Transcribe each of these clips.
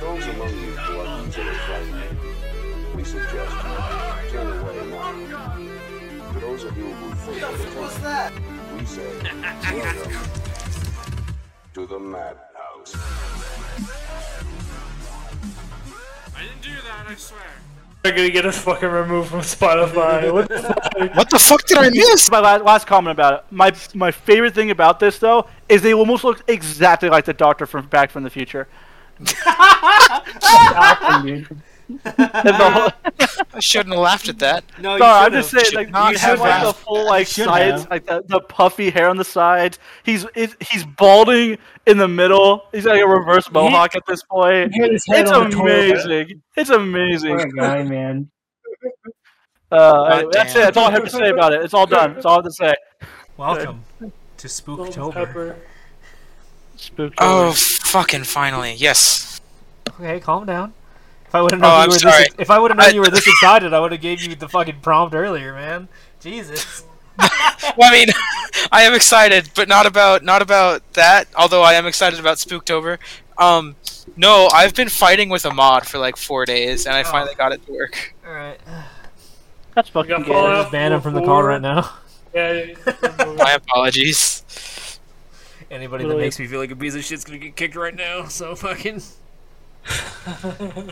those among you who are easily frightened, we suggest you turn away now. For those of you who think What's that? we say, welcome to the madhouse. I didn't do that, I swear. They're gonna get us fucking removed from Spotify. What the fuck? What the fuck did I miss? My last, last comment about it. My my favorite thing about this though is they almost look exactly like the Doctor from Back from the Future. And whole- I shouldn't have laughed at that. No, no, I'm just saying, like not you have have like the full like Should sides, have. like the, the puffy hair on the sides. He's it, he's balding in the middle. He's like a reverse mohawk at this point. He had his head It's on the amazing. It's amazing. What guy, man. Uh, God that's it. That's all I have to say about it. It's all done. That's all I have to say. Welcome to Salt and Spooktober. Pepper. Spooktober. Oh, fucking finally. Yes. Okay, calm down. If I would have Oh, known I'm you were sorry. this, if I would have known I- you were this excited, I would have gave you the fucking prompt earlier, man. Jesus. Well, I mean, I am excited, but not about not about that. Although I am excited about Spooktober. Um, no, I've been fighting with a mod for like four days, and I finally got it to work. All right. That's fucking got good. Fallout Just ban him from the call right now. Yeah. My apologies. Anybody that makes me feel like a piece of shit's gonna get kicked right now. So fucking.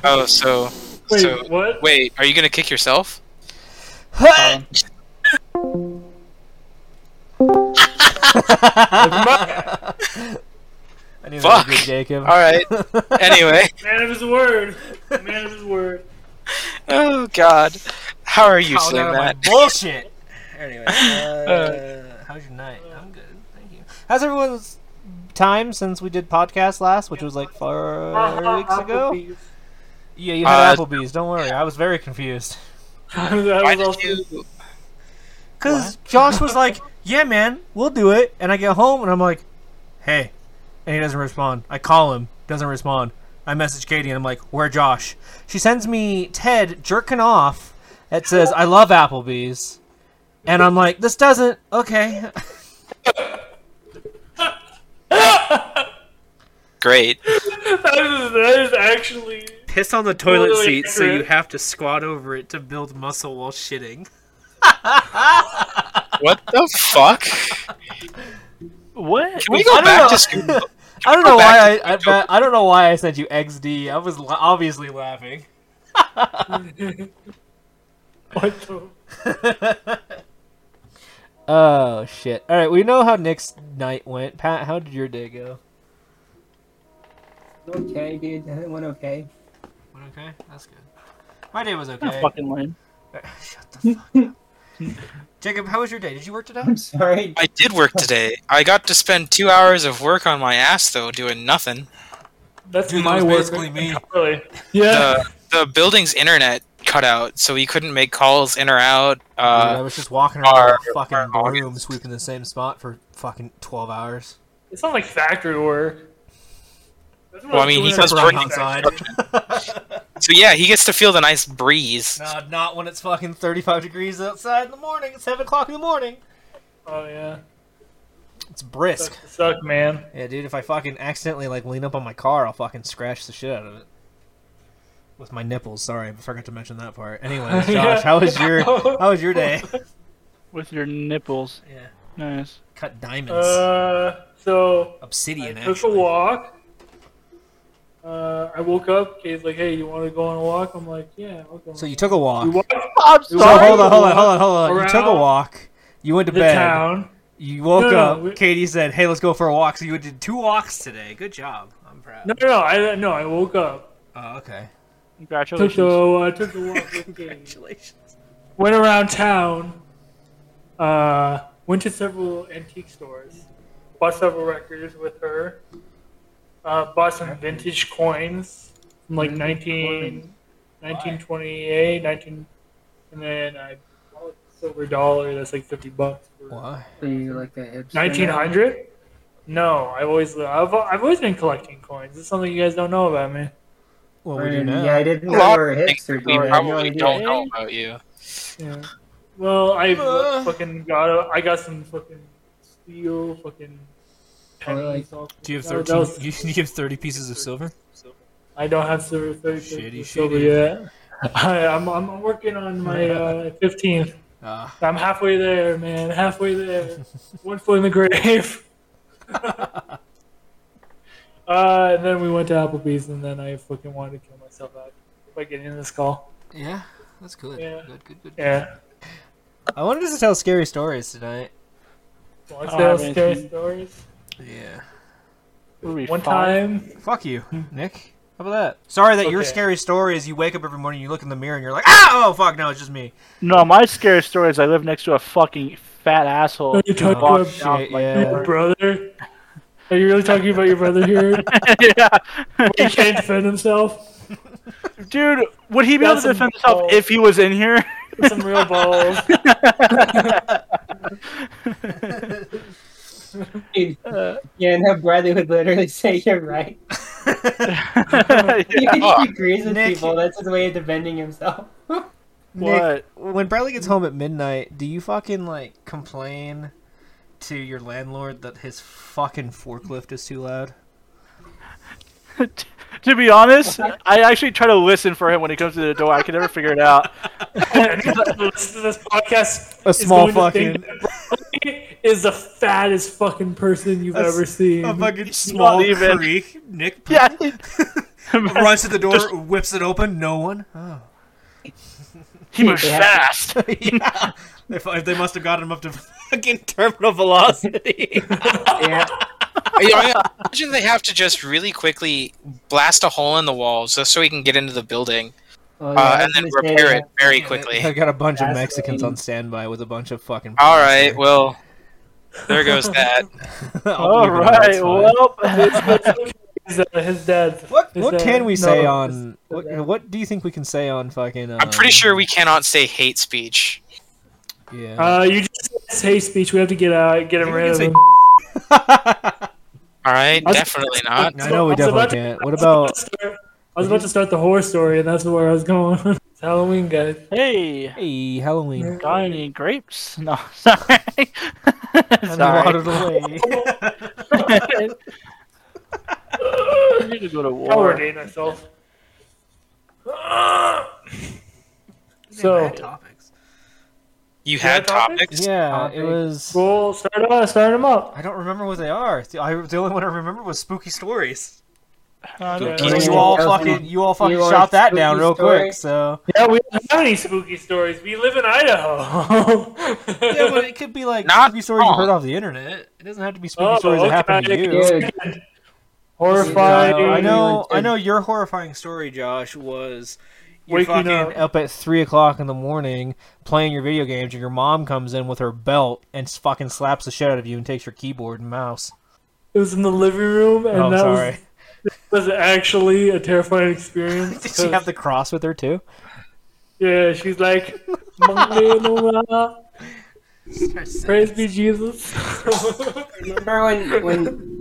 Oh, so Wait, so what? wait, are you gonna kick yourself? I knew that Fuck. was good, Jacob. All right. Anyway, Man of his word. Man of his word. oh god, how are you, Called Slim out my Matt? bullshit. Anyway, uh, how's your night? I'm good, thank you. How's everyone's time since we did podcast last, which was like four weeks ago? Applebee's. Yeah, you had Uh, Applebee's. Don't worry, I was very confused. that Why was did also you? Cause Josh was like, "Yeah, man, we'll do it," and I get home and I'm like, "Hey," and he doesn't respond. I call him, doesn't respond. I message Katie and I'm like, "Where Josh?" She sends me Ted jerking off. It says, "I love Applebee's," and I'm like, "This doesn't." Okay. Great. that is that is actually Piss on the toilet Totally seat, so you have to squat over it to build muscle while shitting. What the fuck? What? Can we go don't back know. to Scoop? I don't know why I, I, I don't know why I sent you XD. I was la- obviously laughing. what the Oh shit! All right, we know how Nick's night went. Pat, how did your day go? Okay, dude. It went okay. Went okay. That's good. My day was That's okay. fucking lame. Shut the fuck up. Jacob, how was your day? Did you work today? I'm sorry. I did work today. I got to spend two hours of work on my ass though, doing nothing. That's Dude, that my was work. basically me. Really? Yeah. The the building's internet cut out, so he couldn't make calls in or out. Dude, I Uh, was just walking around our- the fucking our room, audience. sweeping the same spot for fucking twelve hours. It's not like factory work. Well, I mean, he doing does work outside. so yeah, he gets to feel the nice breeze. no, not when it's fucking thirty-five degrees outside in the morning. It's seven o'clock in the morning. Oh yeah. It's brisk. Sucks to suck, man. Yeah, dude. If I fucking accidentally like lean up on my car, I'll fucking scratch the shit out of it with my nipples. Sorry, I forgot to mention that part. Anyways, Josh, Yeah. how was your how was your day? With your nipples. Yeah, Nice. cut diamonds, Uh, so I obsidian. took Actually, a walk. Uh, I woke up. Kay's like, "Hey, you want to go on a walk?" I'm like, "Yeah, I'll go." so you took a walk. We walked I'm So hold on, hold on, hold on, hold on. You took a walk. You went to the bed. town. You woke No, no, up. we- Katie said, "Hey, let's go for a walk." So you did two walks today. Good job. I'm proud. No, no, no. I no. I woke up. Oh, okay. Took Congratulations. the I took the walk. Congratulations. Went around town. Uh, went to several antique stores. Bought several records with her. Uh, bought some vintage coins from like 19, 1928, 19, and then I bought a silver dollar that's like 50 bucks. For Why? So you like the hipster? 1900? No, I've always I've, I've always been collecting coins. It's something you guys don't know about me. Well, now? we do now. Yeah, I didn't know lot you were a hipster. we dude. I no probably don't know about you. Yeah. Well, I Uh. fucking got a, I got some fucking steel fucking really? pennies. all- Do you have that- that thirteen? was- You, you have thirty pieces of silver. I don't have Silver 33 Shitty, silver shitty. yet. I, I'm, I'm working on my uh, 15th. Ah. I'm halfway there, man. Halfway there. One foot in the grave. Uh, and then we went to Applebee's, and then I fucking wanted to kill myself out by getting in this call. yeah, that's good. Yeah. Good, good, good. Yeah. I wanted us to tell scary stories tonight. Want to Oh, tell man. scary stories? Yeah. One time, Fuck you, Nick. How about that? Sorry that your scary story is you wake up every morning, you look in the mirror, and you're like, ah, oh fuck, no, it's just me. No, my scary story is I live next to a fucking fat asshole. Are you who talking walks about- down my Yeah. brother. Are you really talking about your brother here? yeah. he can't defend himself. Dude, would he be able to defend some himself balls. if he was in here? Some real balls. Dude, yeah, no, Bradley would literally say you're right. Yeah. He Fuck. agrees with Nick. people. That's his way of defending himself. Nick, What? when Bradley gets home at midnight, do you fucking like complain to your landlord that his fucking forklift is too loud? to be honest, I actually try to listen for him when he comes to the door. I can never figure it out. Anyone who to this podcast A small going to think fucking- is the fattest fucking person you've A s- ever seen. A fucking small even. creak. Nick Yeah. runs to the door, whips it open. No one. Oh. he moves Yeah. fast. yeah. They, they must have gotten him up to fucking terminal velocity. Yeah. You know, I imagine they have to just really quickly blast a hole in the walls just so he can get into the building, Oh, yeah, uh, and then gonna say repair that. it very quickly. I got a bunch of Mexicans lame. on standby with a bunch of fucking. All right, well, there goes that. All right, well, His, uh, his dad. What his what dad- can we say his- on his dad. what what do you think we can say on fucking? Um, I'm pretty sure we cannot say hate speech. Yeah. Uh, you just said hate speech. We have to get out, get him think rid of can him. All right, I was- definitely not. I know we was about definitely to- can't. What about about? to start- I was about to start the horror story, and that's where I was going. it's Halloween, guys. hey, Hey, Halloween. dying grapes. No, sorry. And sorry. waddled away. I need to go to How war. we're dating ourselves. So topics. You had topics? topics. Yeah, it was. we'll start them, start them up. I don't remember what they are. The, I, the only one I remember was spooky stories. I don't Spooky know. You all Yeah. fucking, you all fucking You shot that down real story? quick. So Yeah, we don't have any spooky stories. We live in Idaho. yeah, but it could be like Not spooky stories you heard off the internet. It doesn't have to be spooky Oh, stories that happen to you. Horrifying. I know, you I know. Your horrifying story, Josh, was you're Waking fucking up. up. at three o'clock in the morning playing your video games, and your mom comes in with her belt and fucking slaps the shit out of you and takes your keyboard and mouse. It was in the living room, and oh, that sorry. was, was actually a terrifying experience. Did she have the cross with her too? Yeah, she's like, praise be Jesus. remember when when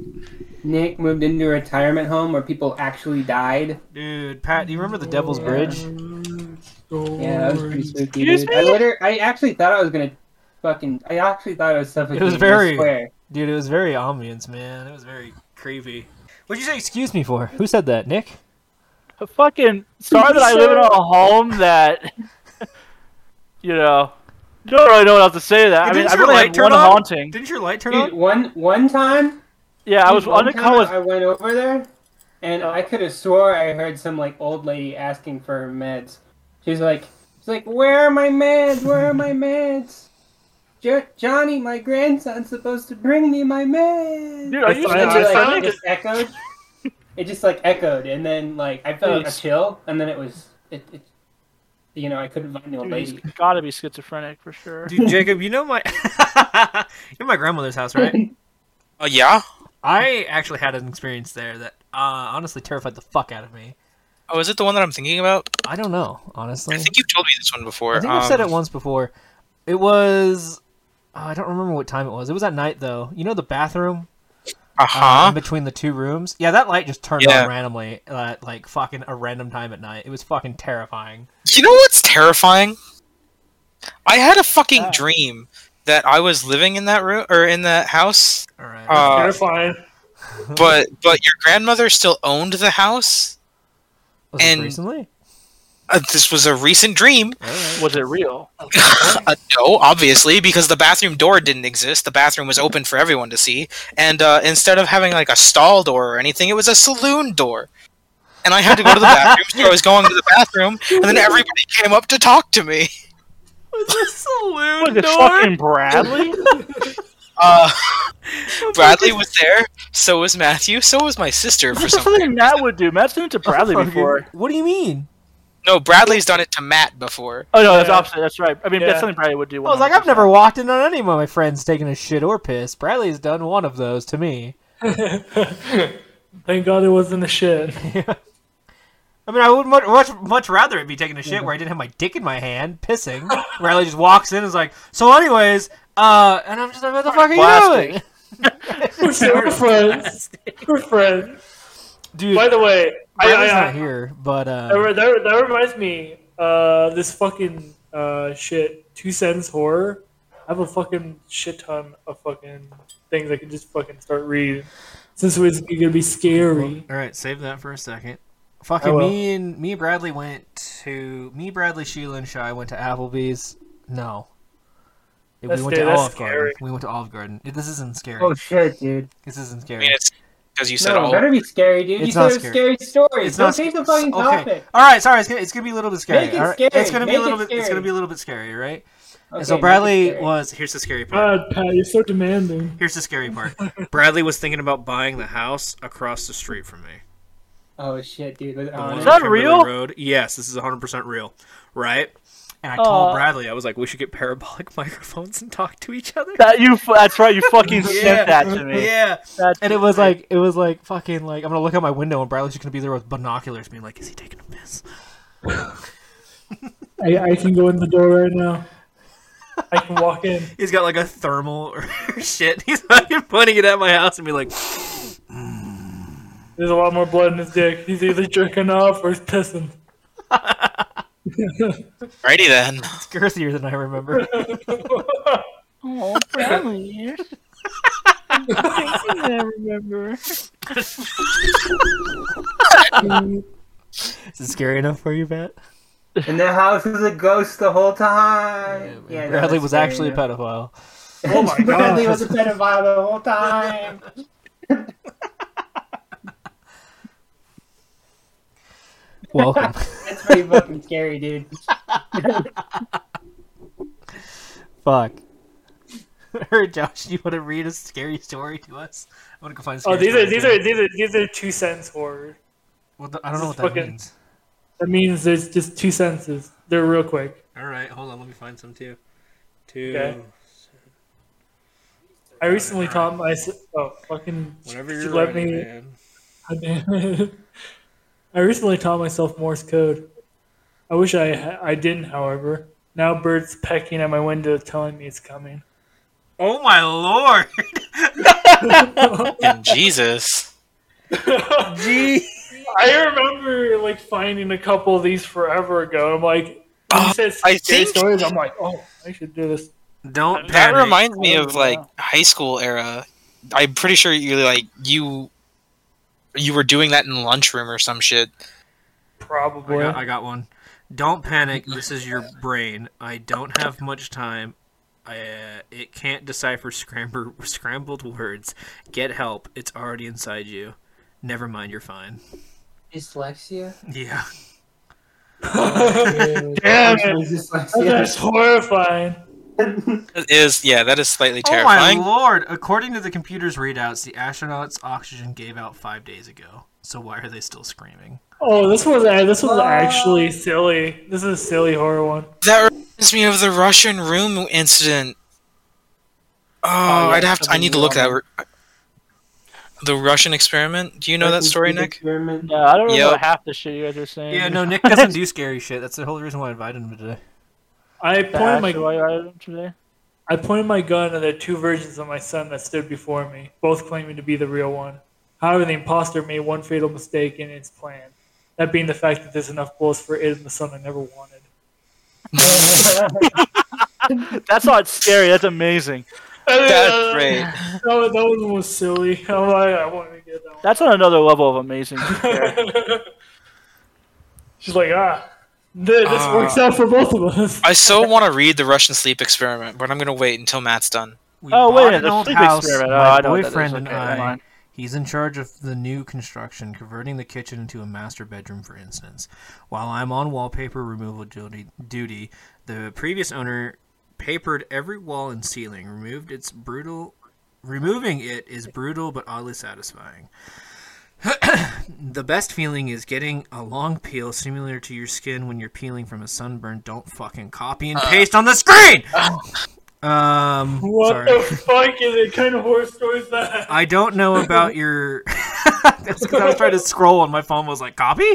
Nick moved into a retirement home where people actually died? Dude, Pat, do you remember the Devil's Bridge? Yeah, that was pretty spooky, Excuse dude. I literally, I actually thought I was gonna fucking, I actually thought I was suffocating. It was very- Dude, it was very ambience, man. It was very creepy. What'd you say excuse me for? Who said that, Nick? A fucking sorry that I live in a home that you know don't really know what else to say to that. I mean, Didn't I your really light had turn one on? haunting. Didn't your light turn Dude, on? one one time, Yeah, I was on one the call time I went over there, and oh. I could have swore I heard some like old lady asking for her meds. She's like, she's like, where are my meds? Where are my meds? Jo- Johnny, my grandson's supposed to bring me my meds. Dude, are you I- And I- like, I- it just echoed. It just like echoed, and then like I felt a chill, and then it was it. it you know, I couldn't find the old Dude, he's lady. gotta be schizophrenic for sure. Dude, Jacob, you know my You're my grandmother's house, right? Oh yeah. I actually had an experience there that uh, honestly terrified the fuck out of me. Oh, is it the one that I'm thinking about? I don't know, honestly. I think you've told me this one before. I think I've said Um, it once before. It was oh, I don't remember what time it was. It was at night though. You know the bathroom Uh uh, in between the two rooms? Yeah, that light just turned Yeah. on randomly at like fucking a random time at night. It was fucking terrifying. You know what's terrifying? I had a fucking Ah. dream that I was living in that room or in that house, All right. uh, Terrifying. but but your grandmother still owned the house, Was it And- recently? Uh, this was a recent dream. Was it real? Uh, no, obviously, because the bathroom door didn't exist. The bathroom was open for everyone to see, and uh, instead of having like a stall door or anything, it was a saloon door. And I had to go to the bathroom, so I was going to the bathroom, and then everybody came up to talk to me. saloon Was it fucking Bradley? Uh, Bradley was there, so was Matthew, so was my sister for That's some something reason. Matt would do. Matt's done it to Bradley before. What do you mean? No, Bradley's done it to Matt before. Oh no, that's Yeah. opposite. That's right. I mean, Yeah. that's something Bradley would do. I was like, I've 100%. never walked in on any of my friends taking a shit or piss. Bradley's done one of those to me. Thank God it wasn't a shit. I mean, I would much much, much rather it be taking a shit where I didn't have my dick in my hand, pissing. Bradley just walks in and is like, "So, anyways, uh," and I'm just like, "What the fuck are you doing?" We're friends. We're friends. Dude, By the way, I, Bradley's I, I, not here, but uh, That, that, that reminds me, uh, this fucking uh, shit, two sentence horror. I have a fucking shit ton of fucking things I can just fucking start reading. Since it's gonna be scary. All right, save that for a second. I Fucking me and me, and Bradley went to me, Bradley, Sheila, and Shy went to Applebee's. No, we That's went scary, to that's Olive Garden. We went to Olive Garden. This isn't scary. Oh shit, dude. This isn't I scary. mean, it's because you said No, all. better be scary, dude. It's you said not it was scary stories. It's Don't not change the sc- fucking okay. topic. All right, sorry. It's gonna, it's gonna be a little bit scary. Make it all right? scary, It's gonna be make a little it bit. It's scary. gonna be a little bit scary, right? Okay, And so Bradley was. Here's the scary part. God, Pat, you're so demanding. Here's the scary part. Bradley was thinking about buying the house across the street from me. Oh shit, dude. Was- The oh, one. Is that Kimberly real? Road. Yes, this is 100% real. Right? And I told Uh, Bradley, I was like, we should get parabolic microphones and talk to each other. That you. That's right. You fucking sent that to me. Yeah. That's And it was like, it was like fucking like, I'm gonna look out my window and Bradley's just gonna be there with binoculars being like, is he taking a piss? I, I can go in the door right now. I can walk in. He's got like a thermal or shit. He's fucking pointing it at my house and be like, There's a lot more blood in his dick. He's either jerking off or he's pissing. Righty then. it's girthier than I remember. Oh, Bradley. I remember. is it scary enough for you, Pat? And the house was a ghost the whole time. Yeah, no, Bradley was scary actually a pedophile. Oh my god. Bradley was a pedophile the whole time. Welcome. That's pretty fucking scary, dude. Fuck. Or Josh, you want to read a scary story to us? I want to go find. A oh, scary Oh, these story are these are these are these are two sentence horror. Well, th- I don't know what this that is fucking- means. That means there's just two sentences. They're real quick. All right, hold on. Let me find some too. Two. Okay. I recently taught myself. Oh, fucking. Whenever you're let ready, me. man. God damn it. I recently taught myself Morse code. I wish I I didn't, however. Now birds pecking at my window telling me it's coming. Oh my lord! And Jesus. Gee. I remember like finding a couple of these forever ago. I'm like, when you oh, said I think- stories. I'm like, oh, I should do this. Don't That panic. reminds me Oh, of like high school era. I'm pretty sure you like you you were doing that in the lunchroom or some shit. I Probably. got, I got one. Don't panic. This is your brain. I don't have much time. I, uh, it can't decipher scrambled scrambled words. Get help. It's already inside you. Never mind. You're fine. Dyslexia? Yeah. Damn it. Dyslexia. That's horrifying. It is yeah, that is slightly terrifying. Oh terrifying. my lord! According to the computer's readouts, the astronauts' oxygen gave out five days ago. So why are they still screaming? Oh, this was uh, this was actually silly. This is a silly horror one. That reminds me of the Russian room incident. Oh, yeah, I'd have to. I something need to look that. The Russian experiment. Do you know that story, Nick? Experiment. Yeah, I don't know Yep. about half the shit you guys are saying. Yeah, no, Nick doesn't do scary shit. That's the whole reason why I invited him today. I pointed my item today. I pointed my gun at the two versions of my son that stood before me, both claiming to be the real one. However, the imposter made one fatal mistake in its plan. That being the fact that there's enough bullets for it and the son I never wanted. That's not scary. That's amazing. That's great. That, was- that one was silly. I'm like, I wanted to get that one. That's on another level of amazing. She's like, ah, th- this Ah. works out for both of us. I so want to read the Russian sleep experiment, but I'm gonna wait until Matt's done. We Oh, wait, an the old sleep house. experiment. Oh, My I know what boyfriend and Okay, I. He's in charge of the new construction, converting the kitchen into a master bedroom, for instance. While I'm on wallpaper removal duty, duty the previous owner papered every wall and ceiling, removed its brutal. Removing it is brutal but oddly satisfying. The best feeling is getting a long peel similar to your skin when you're peeling from a sunburn. Don't fucking copy and paste on the screen. Um, What sorry. the fuck is it? Kind of horror story is that? I don't know about your. That's because I was trying to scroll and my phone was like, copy?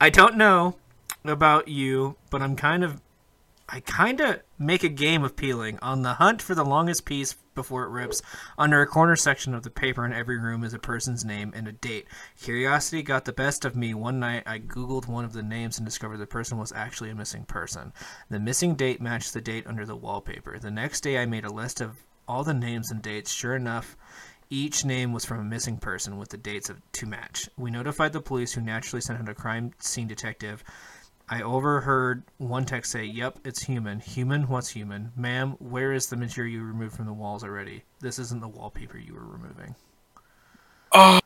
I don't know about you, but I'm kind of. I kind of make a game of peeling. On the hunt for the longest piece before it rips, under a corner section of the paper in every room is a person's name and a date. Curiosity got the best of me. One night I googled one of the names and discovered the person was actually a missing person. The missing date matched the date under the wallpaper. The next day I made a list of all the names and dates. Sure enough, each name was from a missing person with the dates of, to match. We notified the police, who naturally sent out a crime scene detective. I overheard one text say, Yep, it's human. Human? What's human? Ma'am, where is the material you removed from the walls already? This isn't the wallpaper you were removing. Oh.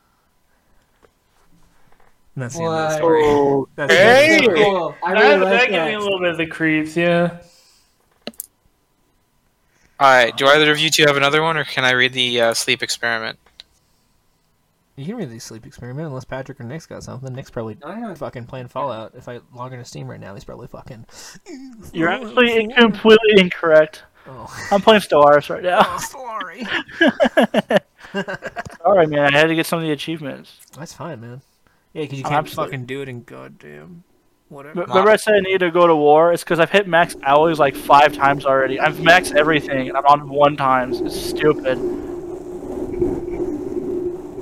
And that's the end of the What? story. That's the Hey! end of the story. Cool. I that really that like gave me a little bit of the creeps, yeah. All right. Do either of you two have another one, or can I read the uh, sleep experiment? You can read the sleep experiment unless Patrick or Nick's got something. Nick's probably I know. fucking playing Fallout. If I log into Steam right now, he's probably fucking. You're actually completely incorrect. Oh, I'm playing Stellaris right now. Oh, sorry. All right, man. I had to get some of the achievements. That's fine, man. Yeah, because you can't absolutely. fucking do it in goddamn whatever. But Remember I said I need to go to war? It's because I've hit max alloys like five times already. I've maxed everything, and I'm on one times. It's stupid.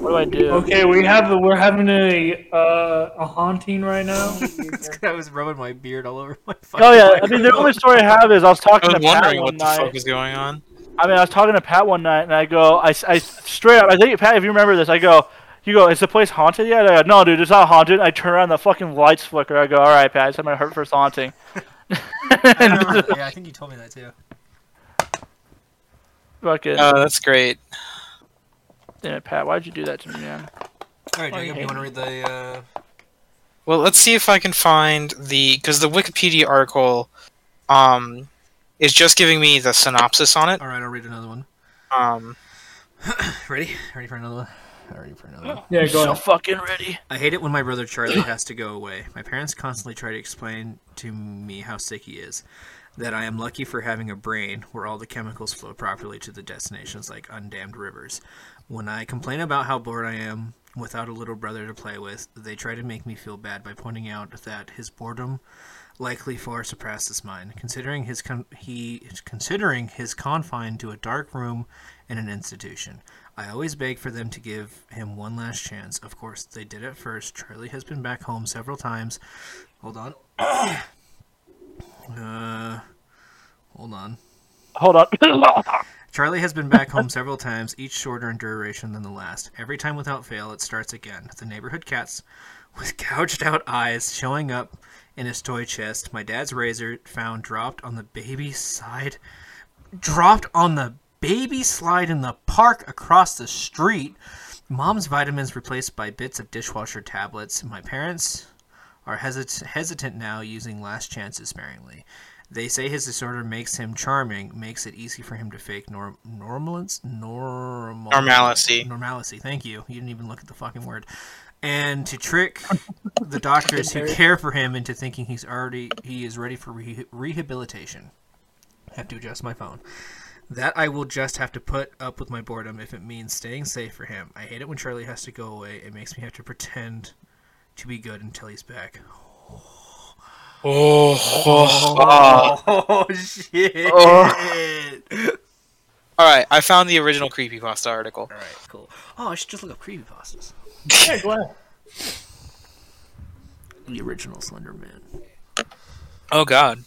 What do I do? Okay, we have the, we're having a uh, a haunting right now. I was rubbing my beard all over my fucking Oh yeah, I mean the only story I have is I was talking. I talking was to Pat wondering one what the night. fuck is going on. I mean, I was talking to Pat one night, and I go, I, I straight up, I think Pat, if you remember this, I go, you go, is the place haunted yet? I go, no, dude, it's not haunted. I turn around, the fucking lights flicker. I go, all right, Pat, it's my heart first haunting. I remember- yeah, I think you told me that too. Fucking, Oh, that's great. Damn it, Pat, why'd you do that to me, man? All right, Jacob, you want to read the? Uh... Well, let's see if I can find the because the Wikipedia article, um, is just giving me the synopsis on it. All right, I'll read another one. Um, Ready? Ready for another one? Ready for another one. yeah, go So ahead. fucking ready. I hate it when my brother Charlie has to go away. My parents constantly try to explain to me how sick he is. That I am lucky for having a brain where all the chemicals flow properly to the destinations like undammed rivers. When I complain about how bored I am without a little brother to play with, they try to make me feel bad by pointing out that his boredom likely far surpasses mine, considering his con- he considering his confined to a dark room in an institution. I always beg for them to give him one last chance. Of course, they did at first. Charlie has been back home several times. Hold on. uh, hold on. Hold on. Charlie has been back home several times, each shorter in duration than the last. Every time without fail, it starts again. The neighborhood cats with gouged out eyes showing up in his toy chest. My dad's razor found dropped on the baby side. Dropped on the baby slide in the park across the street. Mom's vitamins replaced by bits of dishwasher tablets. My parents are hesit- hesitant now, using last chances sparingly. They say his disorder makes him charming, makes it easy for him to fake norm- normalance, normal Normalcy. Normalcy. Thank you. You didn't even look at the fucking word. And to trick the doctors who care for him into thinking he's already he is ready for re- rehabilitation. I have to adjust my phone. That I will just have to put up with my boredom if it means staying safe for him. I hate it when Charlie has to go away. It makes me have to pretend to be good until he's back. Oh, Oh, shit! all right. I found the original creepypasta article. All right, cool. Oh, I should just look up creepypastas. Yeah, go ahead. The original Slender Man. Oh God,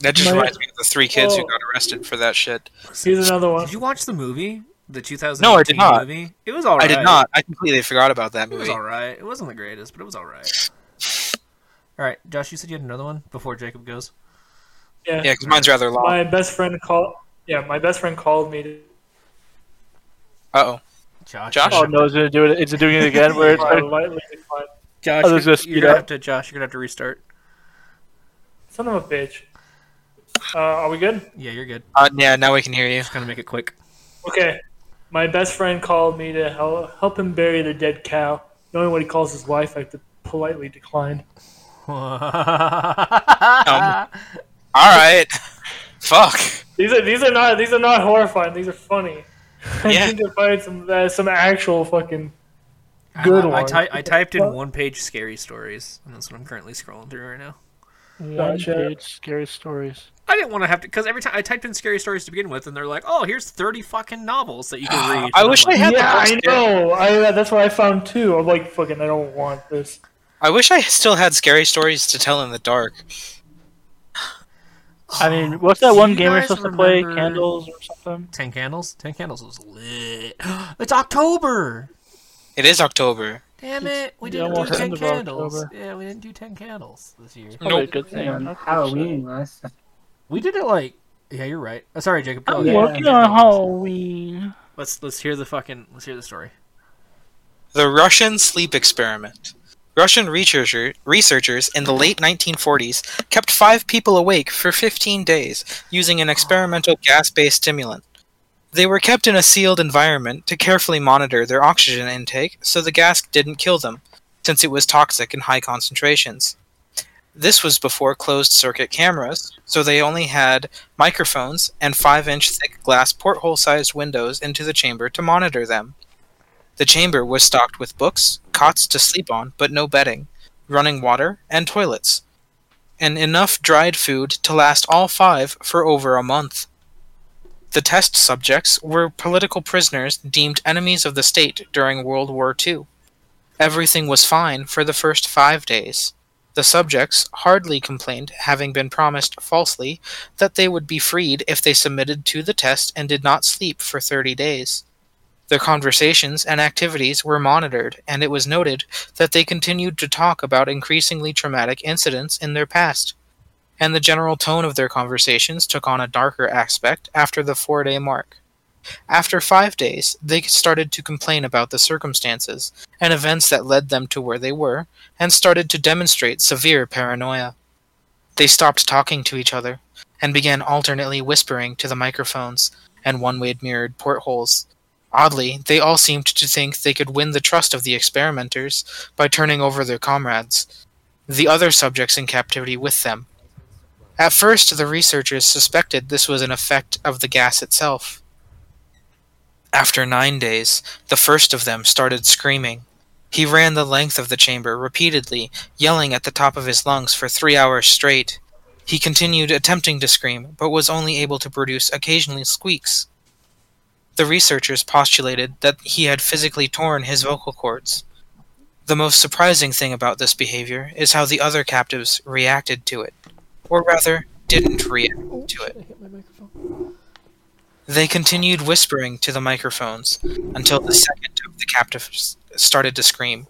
that just My- reminds me of the three kids who Oh. got arrested for that shit. Here's another one. Did you watch the movie The 2018 No, I did not. movie. It was alright. I did not. I completely forgot about that movie. It was alright. It wasn't the greatest, but it was alright. Alright, Josh, you said you had another one before Jacob goes? Yeah. Yeah, because mine's rather long. My best friend called. Yeah, my best friend called me to. Uh oh. Josh. Josh? Oh no, is it doing it? Is it doing it again? Where it's like, politely decline. Josh, Oh, you're, there's a you're gonna have to Josh, you're gonna have to restart. Son of a bitch. Uh, are we good? Yeah, you're good. Uh, yeah, now we can hear you. Just gonna make it quick. Okay. My best friend called me to help, help him bury the dead cow. Knowing what he calls his wife, I politely decline. Um, All right. Fuck. These are these are not these are not horrifying. These are funny. I Yeah. need to find some uh, some actual fucking good I, ones. ty- I typed in one page scary stories, and that's what I'm currently scrolling through right now. one Gotcha. page scary stories. I didn't want to have to because every time I typed in scary stories to begin with, and they're like, "Oh, here's 30 fucking novels that you can read." I And wish I'm I like, had yeah, the I know. I that's what I found too. I'm like, fucking, I don't want this. I wish I still had scary stories to tell in the dark. I mean, oh, what's that Do one you game we're supposed to play? Candles or something? Ten candles. Ten candles was lit. it's October. It is October. Damn it, we The didn't do ten candles. October. Yeah, we didn't do ten candles this year. Probably a Nope. good thing. on I think Halloween last. We did it like. Yeah, you're right. Oh, sorry, Jacob. Go so. ahead. Yeah. Working on Halloween. Let's let's hear the fucking let's hear the story. The Russian sleep experiment. Russian researcher, researchers in the late 1940s kept five people awake for 15 days using an experimental gas based stimulant. They were kept in a sealed environment to carefully monitor their oxygen intake so the gas didn't kill them, since it was toxic in high concentrations. This was before closed circuit cameras, so they only had microphones and 5 inch thick glass porthole sized windows into the chamber to monitor them. The chamber was stocked with books, cots to sleep on, but no bedding, running water, and toilets, and enough dried food to last all five for over a month. The test subjects were political prisoners deemed enemies of the state during World War II. Everything was fine for the first five days. The subjects hardly complained, having been promised falsely that they would be freed if they submitted to the test and did not sleep for 30 days. Their conversations and activities were monitored, and it was noted that they continued to talk about increasingly traumatic incidents in their past. And the general tone of their conversations took on a darker aspect after the four day mark. After five days, they started to complain about the circumstances and events that led them to where they were, and started to demonstrate severe paranoia. They stopped talking to each other, and began alternately whispering to the microphones and one way mirrored portholes. Oddly, they all seemed to think they could win the trust of the experimenters by turning over their comrades, the other subjects in captivity with them. At first, the researchers suspected this was an effect of the gas itself. After nine days, the first of them started screaming. He ran the length of the chamber repeatedly, yelling at the top of his lungs for three hours straight. He continued attempting to scream, but was only able to produce occasionally squeaks. The researchers postulated that he had physically torn his vocal cords. The most surprising thing about this behavior is how the other captives reacted to it, or rather, didn't react to it. They continued whispering to the microphones until the second of the captives started to scream.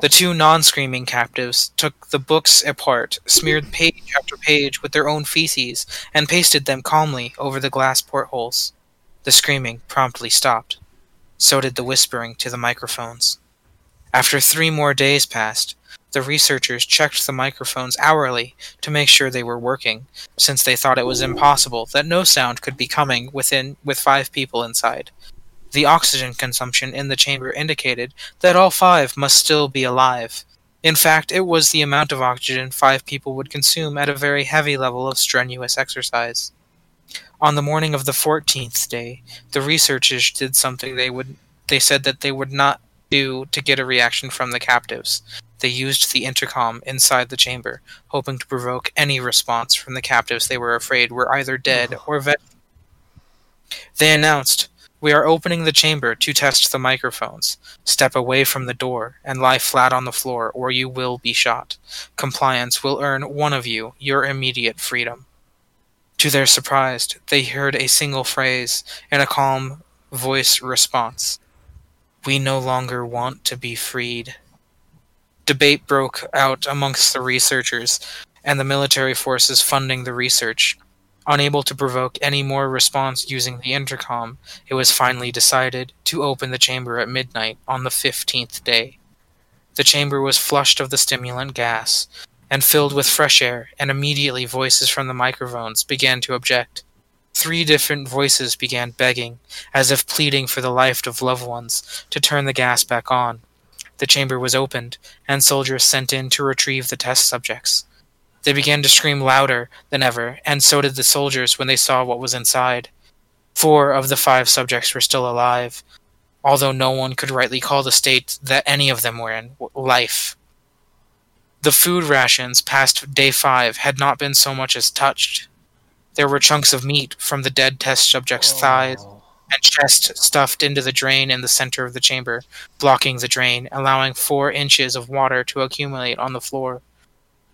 The two non screaming captives took the books apart, smeared page after page with their own feces, and pasted them calmly over the glass portholes. The screaming promptly stopped. So did the whispering to the microphones. After three more days passed, the researchers checked the microphones hourly to make sure they were working, since they thought it was impossible that no sound could be coming within with five people inside. The oxygen consumption in the chamber indicated that all five must still be alive. In fact, it was the amount of oxygen five people would consume at a very heavy level of strenuous exercise. On the morning of the 14th day, the researchers did something they would they said that they would not do to get a reaction from the captives. They used the intercom inside the chamber, hoping to provoke any response from the captives they were afraid were either dead or vet. They announced, We are opening the chamber to test the microphones. Step away from the door and lie flat on the floor, or you will be shot. Compliance will earn one of you your immediate freedom. To their surprise, they heard a single phrase in a calm voice response We no longer want to be freed. Debate broke out amongst the researchers and the military forces funding the research. Unable to provoke any more response using the intercom, it was finally decided to open the chamber at midnight on the 15th day. The chamber was flushed of the stimulant gas and filled with fresh air, and immediately voices from the microphones began to object. Three different voices began begging, as if pleading for the life of loved ones, to turn the gas back on. The chamber was opened, and soldiers sent in to retrieve the test subjects. They began to scream louder than ever, and so did the soldiers when they saw what was inside. Four of the five subjects were still alive, although no one could rightly call the state that any of them were in life. The food rations past day five had not been so much as touched. There were chunks of meat from the dead test subject's oh. thighs and chest stuffed into the drain in the center of the chamber, blocking the drain, allowing four inches of water to accumulate on the floor.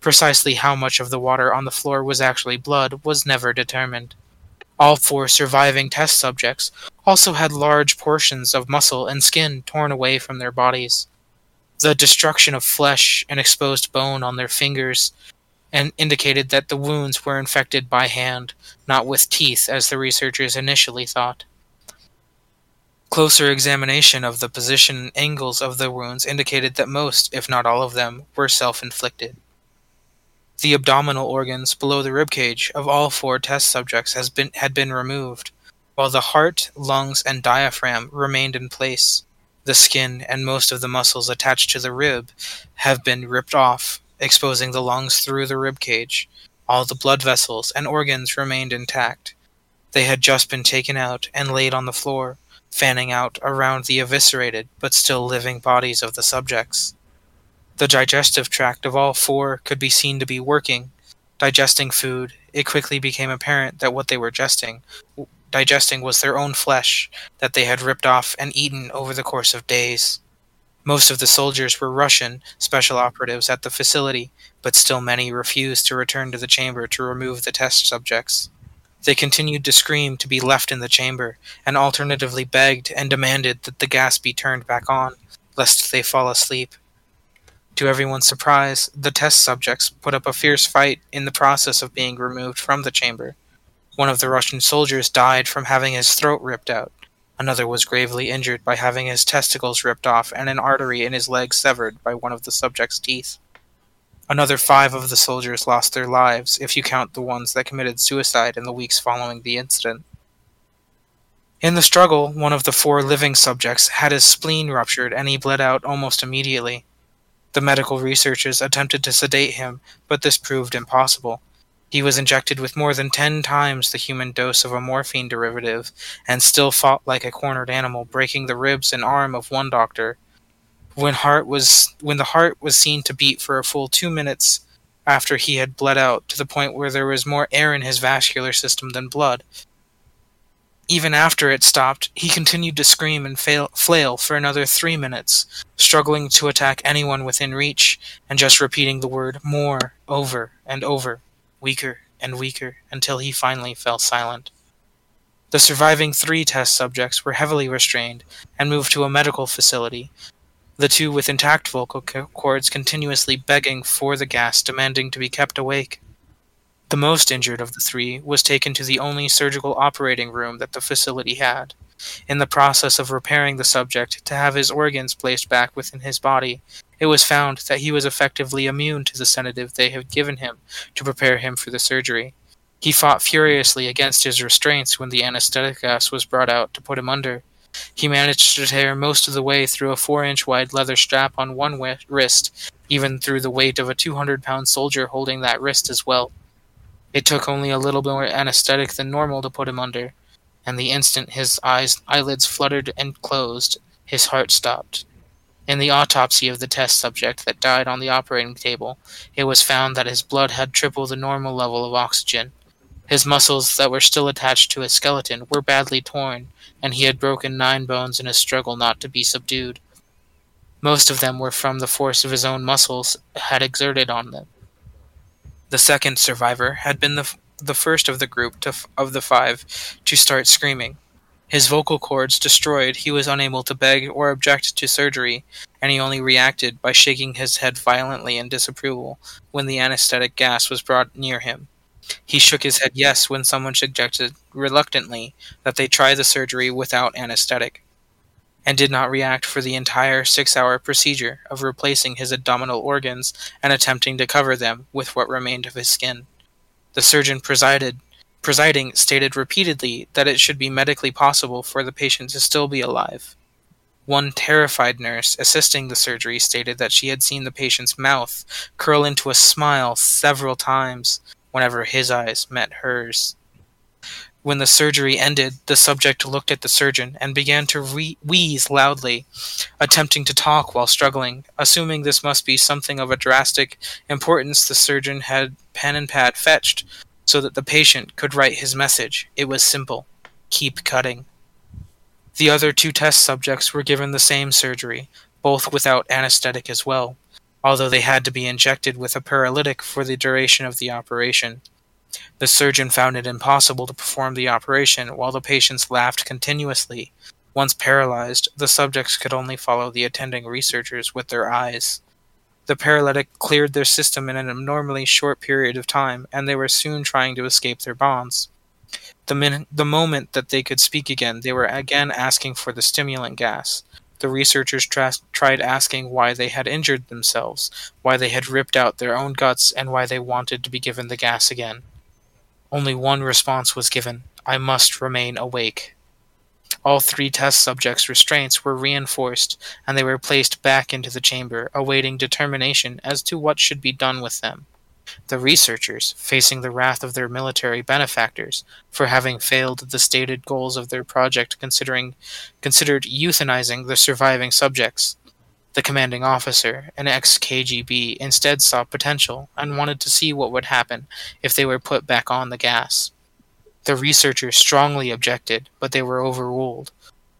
Precisely how much of the water on the floor was actually blood was never determined. All four surviving test subjects also had large portions of muscle and skin torn away from their bodies. The destruction of flesh and exposed bone on their fingers and indicated that the wounds were infected by hand, not with teeth as the researchers initially thought. Closer examination of the position and angles of the wounds indicated that most, if not all of them, were self-inflicted. The abdominal organs below the ribcage of all four test subjects has been, had been removed, while the heart, lungs, and diaphragm remained in place. The skin and most of the muscles attached to the rib have been ripped off, exposing the lungs through the rib cage. All the blood vessels and organs remained intact. They had just been taken out and laid on the floor, fanning out around the eviscerated but still living bodies of the subjects. The digestive tract of all four could be seen to be working, digesting food. It quickly became apparent that what they were digesting, digesting was their own flesh that they had ripped off and eaten over the course of days. Most of the soldiers were Russian special operatives at the facility, but still many refused to return to the chamber to remove the test subjects. They continued to scream to be left in the chamber, and alternatively begged and demanded that the gas be turned back on, lest they fall asleep. To everyone's surprise, the test subjects put up a fierce fight in the process of being removed from the chamber. One of the Russian soldiers died from having his throat ripped out. Another was gravely injured by having his testicles ripped off and an artery in his leg severed by one of the subject's teeth. Another five of the soldiers lost their lives, if you count the ones that committed suicide in the weeks following the incident. In the struggle, one of the four living subjects had his spleen ruptured and he bled out almost immediately. The medical researchers attempted to sedate him, but this proved impossible. He was injected with more than ten times the human dose of a morphine derivative and still fought like a cornered animal, breaking the ribs and arm of one doctor. When heart was when the heart was seen to beat for a full two minutes after he had bled out to the point where there was more air in his vascular system than blood. Even after it stopped, he continued to scream and fail, flail for another three minutes, struggling to attack anyone within reach, and just repeating the word more over and over, weaker and weaker, until he finally fell silent. The surviving three test subjects were heavily restrained and moved to a medical facility, the two with intact vocal cords continuously begging for the gas, demanding to be kept awake. The most injured of the three was taken to the only surgical operating room that the facility had. In the process of repairing the subject to have his organs placed back within his body, it was found that he was effectively immune to the sedative they had given him to prepare him for the surgery. He fought furiously against his restraints when the anesthetic gas was brought out to put him under. He managed to tear most of the way through a four inch wide leather strap on one wrist, even through the weight of a 200 pound soldier holding that wrist as well. It took only a little more anesthetic than normal to put him under, and the instant his eyes eyelids fluttered and closed, his heart stopped. In the autopsy of the test subject that died on the operating table, it was found that his blood had triple the normal level of oxygen. His muscles that were still attached to his skeleton were badly torn, and he had broken nine bones in his struggle not to be subdued. Most of them were from the force of his own muscles had exerted on them. The second survivor had been the, f- the first of the group f- of the five to start screaming. His vocal cords destroyed, he was unable to beg or object to surgery, and he only reacted by shaking his head violently in disapproval when the anesthetic gas was brought near him. He shook his head yes when someone suggested reluctantly that they try the surgery without anesthetic, and did not react for the entire six hour procedure of replacing his abdominal organs and attempting to cover them with what remained of his skin. The surgeon presided presiding stated repeatedly that it should be medically possible for the patient to still be alive. One terrified nurse assisting the surgery stated that she had seen the patient's mouth curl into a smile several times whenever his eyes met hers. When the surgery ended, the subject looked at the surgeon and began to re- wheeze loudly, attempting to talk while struggling. Assuming this must be something of a drastic importance, the surgeon had pen and pad fetched so that the patient could write his message. It was simple keep cutting. The other two test subjects were given the same surgery, both without anesthetic as well, although they had to be injected with a paralytic for the duration of the operation. The surgeon found it impossible to perform the operation while the patients laughed continuously. Once paralyzed, the subjects could only follow the attending researchers with their eyes. The paralytic cleared their system in an abnormally short period of time, and they were soon trying to escape their bonds. The, min- the moment that they could speak again, they were again asking for the stimulant gas. The researchers tra- tried asking why they had injured themselves, why they had ripped out their own guts, and why they wanted to be given the gas again. Only one response was given I must remain awake. All three test subjects' restraints were reinforced, and they were placed back into the chamber, awaiting determination as to what should be done with them. The researchers, facing the wrath of their military benefactors for having failed the stated goals of their project considering considered euthanizing the surviving subjects. The commanding officer, an ex-KGB, instead saw potential and wanted to see what would happen if they were put back on the gas. The researchers strongly objected, but they were overruled.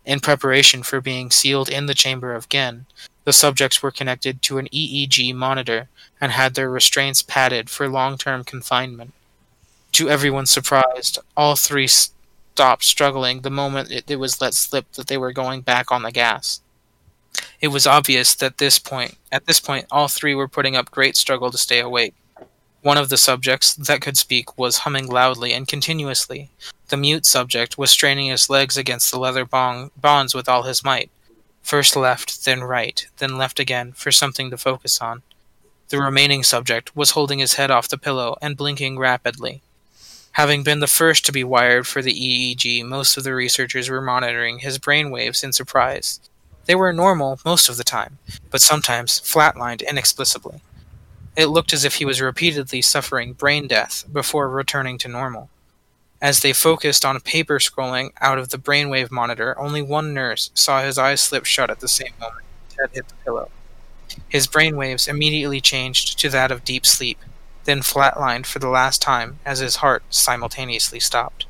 In preparation for being sealed in the chamber of Gen, the subjects were connected to an EEG monitor and had their restraints padded for long term confinement. To everyone's surprise, all three stopped struggling the moment it, it was let slip that they were going back on the gas. It was obvious that this point, at this point, all three were putting up great struggle to stay awake. One of the subjects that could speak was humming loudly and continuously. The mute subject was straining his legs against the leather bong- bonds with all his might. First left, then right, then left again, for something to focus on. The remaining subject was holding his head off the pillow and blinking rapidly. Having been the first to be wired for the EEG, most of the researchers were monitoring his brain waves in surprise. They were normal most of the time, but sometimes flatlined inexplicably. It looked as if he was repeatedly suffering brain death before returning to normal. As they focused on paper scrolling out of the brainwave monitor, only one nurse saw his eyes slip shut at the same moment Ted hit the pillow. His brainwaves immediately changed to that of deep sleep, then flatlined for the last time as his heart simultaneously stopped.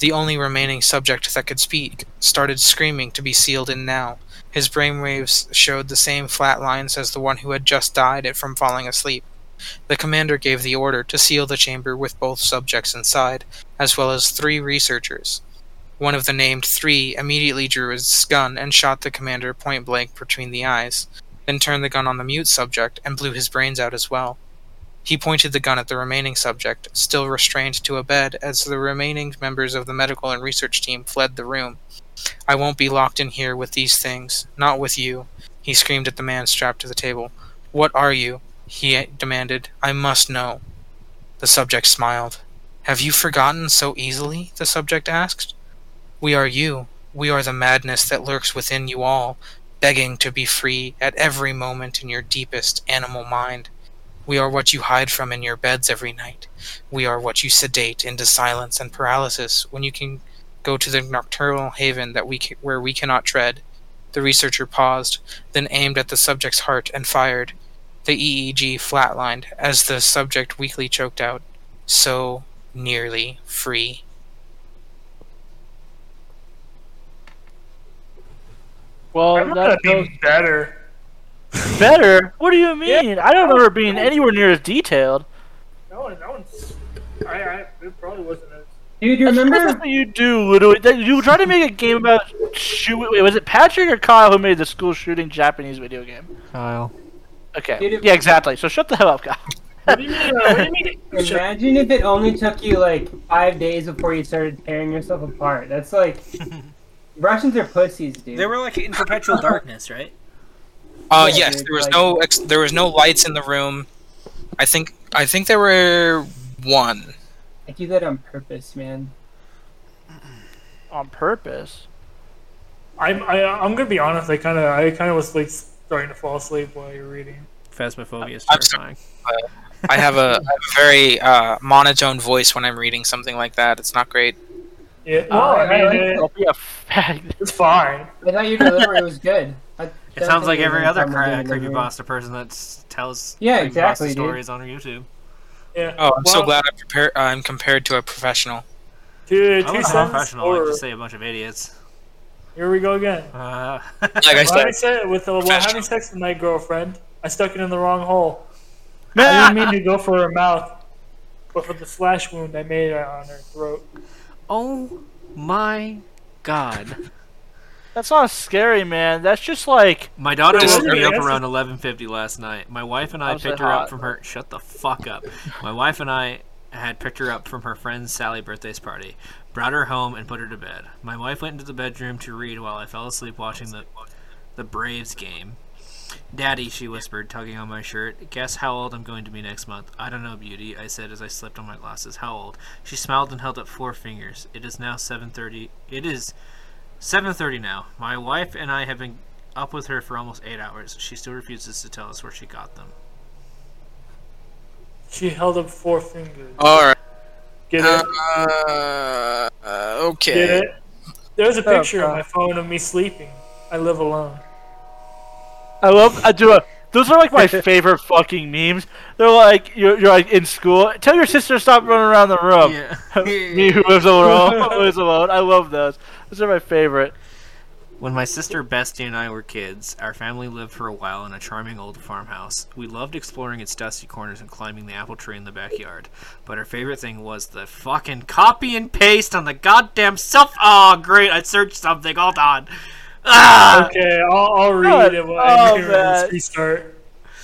The only remaining subject that could speak started screaming to be sealed in now, his brainwaves showed the same flat lines as the one who had just died from falling asleep. The commander gave the order to seal the chamber with both subjects inside, as well as three researchers. One of the named three immediately drew his gun and shot the commander point blank between the eyes, then turned the gun on the mute subject and blew his brains out as well. He pointed the gun at the remaining subject, still restrained to a bed, as the remaining members of the medical and research team fled the room. I won't be locked in here with these things. Not with you. He screamed at the man strapped to the table. What are you? He demanded. I must know. The subject smiled. Have you forgotten so easily? The subject asked. We are you. We are the madness that lurks within you all, begging to be free at every moment in your deepest animal mind. We are what you hide from in your beds every night. We are what you sedate into silence and paralysis when you can go to the nocturnal haven that we ca- where we cannot tread. The researcher paused, then aimed at the subject's heart and fired. The EEG flatlined as the subject weakly choked out, "So nearly free." Well, I remember that that goes better. better. What do you mean? I don't remember being anywhere near as detailed. That one, that one's. I, I, it probably wasn't as Dude, you That's remember? what you do, literally. That- You try to make a game about shoot. Wait, was it Patrick or Kyle who made the school shooting Japanese video game? Kyle. Okay. Did it- Yeah, exactly. So shut the hell up, Kyle. What do you mean? Uh, what do you mean? Imagine if it only took you like five days before you started tearing yourself apart. That's like Russians are pussies, dude. They were like in perpetual darkness, right? Uh, Yeah, yes, dude, there was like- no ex- there was no lights in the room. I think I think there were one. I do that on purpose, man. On purpose. I'm I, I'm gonna be honest. I kind of I kind of was like starting to fall asleep while you're reading. Phasmophobia is I'm terrifying. I have a, I have a very uh, monotone voice when I'm reading something like that. It's not great. Yeah, Oh, well, I I mean, it- Don't be a fag. it's fine. I thought your delivery was good. I It sounds like every other problem with cra- creepypasta person that tells Yeah, creepypasta exactly, stories on YouTube. Yeah. Oh, I'm so glad I'm, prepare- I'm compared to a professional. Dude, I'm two a cents professional. I or just say a bunch of idiots. here we go again. Uh, Like I Well, said, I said with uh, while having sex with my girlfriend, I stuck it in the wrong hole. I didn't mean to go for her mouth, but for the slash wound I made on her throat. oh my god. That's not scary, man. That's just like My daughter woke me up around 11:50 last night. My wife and I picked her hot? up from her. Shut the fuck up. My wife and I had picked her up from her friend's Sally birthday's party, brought her home, and put her to bed. My wife went into the bedroom to read while I fell asleep watching the the Braves game. Daddy, she whispered, tugging on my shirt. Guess how old I'm going to be next month? I don't know, beauty, I said as I slipped on my glasses. How old? She smiled and held up four fingers. It is now 7:30. It is 7:30 now. My wife and I have been up with her for almost 8 hours. She still refuses to tell us where she got them. She held up four fingers. all right. Get it? Uh, okay. Get it? There's a Shut up, picture on my phone of me sleeping. I live alone. I love. I do. A, those are like my favorite fucking memes. They're like you're, you're like in school. Tell your sister to stop running around the room. Yeah. Me who lives alone. who lives alone. I love those. Those are my favorite. When my sister Bessie and I were kids, our family lived for a while in a charming old farmhouse. We loved exploring its dusty corners and climbing the apple tree in the backyard. But our favorite thing was the fucking copy and paste on the goddamn self. Oh, great! I searched something. Hold on. Ah! Okay, I'll, I'll read it when Oh, I hear man. this restart.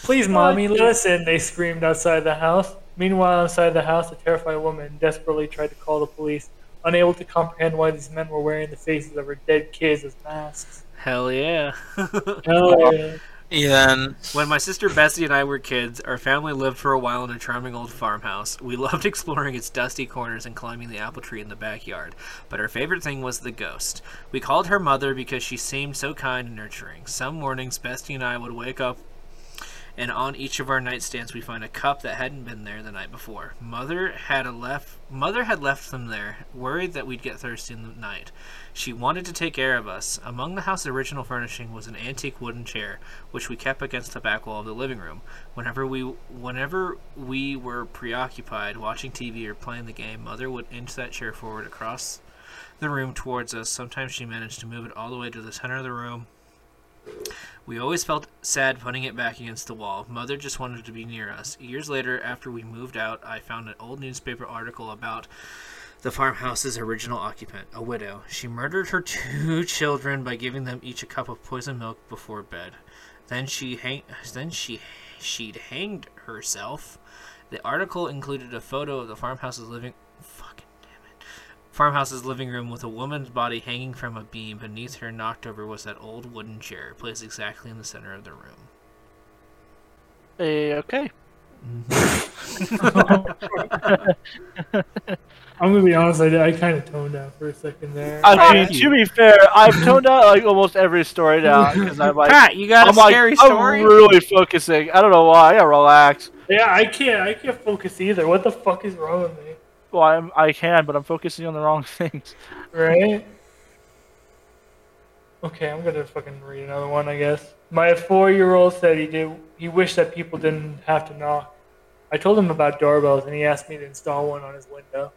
Please, mommy, let us in, they screamed outside the house. Meanwhile, inside the house, a terrified woman desperately tried to call the police, unable to comprehend why these men were wearing the faces of her dead kids as masks. Hell yeah. Hell yeah. Then When my sister Bessie and I were kids, our family lived for a while in a charming old farmhouse. We loved exploring its dusty corners and climbing the apple tree in the backyard. But our favorite thing was the ghost. We called her Mother because she seemed so kind and nurturing. Some mornings, Bessie and I would wake up, and on each of our nightstands we find a cup that hadn't been there the night before. Mother had left. Mother had left them there, worried that we'd get thirsty in the night. She wanted to take care of us. Among the house's original furnishing was an antique wooden chair, which we kept against the back wall of the living room. Whenever we whenever we were preoccupied watching TV or playing the game, Mother would inch that chair forward across the room towards us. Sometimes she managed to move it all the way to the center of the room. We always felt sad putting it back against the wall. Mother just wanted to be near us. Years later, after we moved out, I found an old newspaper article about the farmhouse's original occupant, a widow. She murdered her two children by giving them each a cup of poisoned milk before bed. Then she hang- then she she'd hanged herself. The article included a photo of the farmhouse's living fucking. Farmhouse's living room with a woman's body hanging from a beam. Beneath her knocked over was that old wooden chair, placed exactly in the center of the room. Eh, okay. I'm gonna be honest, I, I kind of toned down for a second there. I mean, to be fair, I've toned out like almost every story now because I'm like, Pat, you got I'm a like, scary I'm story? really focusing. I don't know why. I gotta relax. yeah, I can't, I can't focus either. What the fuck is wrong with me? Well, I'm, I can, but I'm focusing on the wrong things. Right? Okay, I'm gonna fucking read another one, I guess. My four-year-old said he did. He wished that people didn't have to knock. I told him about doorbells, and he asked me to install one on his window.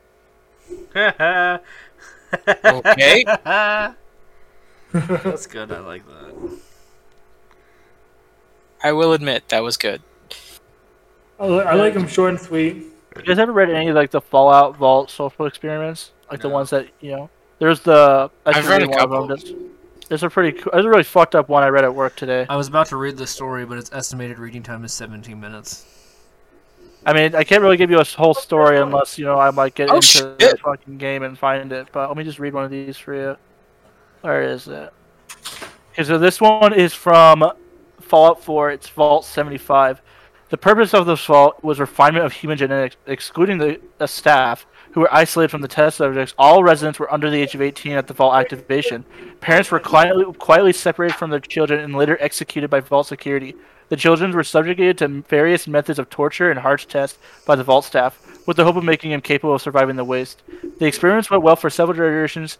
okay. That's good. I like that. I will admit that was good. I, li- I like him short and sweet. You guys ever read any of like the Fallout Vault social experiments? Like the ones that you know. There's the. I I've read a one of couple. them. There's, there's a pretty. cool- There's a really fucked up one I read at work today. I was about to read the story, but its estimated reading time is 17 minutes. I mean, I can't really give you a whole story oh, unless you know I might get Oh, into the fucking game and find it. But let me just read one of these for you. Where is it? Okay, so this one is from Fallout 4. It's Vault 75. The purpose of the vault was refinement of human genetics, excluding the, the staff who were isolated from the test subjects. All residents were under the age of 18 at the vault activation. Parents were quietly, quietly separated from their children and later executed by vault security. The children were subjugated to various methods of torture and harsh tests by the vault staff, with the hope of making them capable of surviving the waste. The experiments went well for several generations,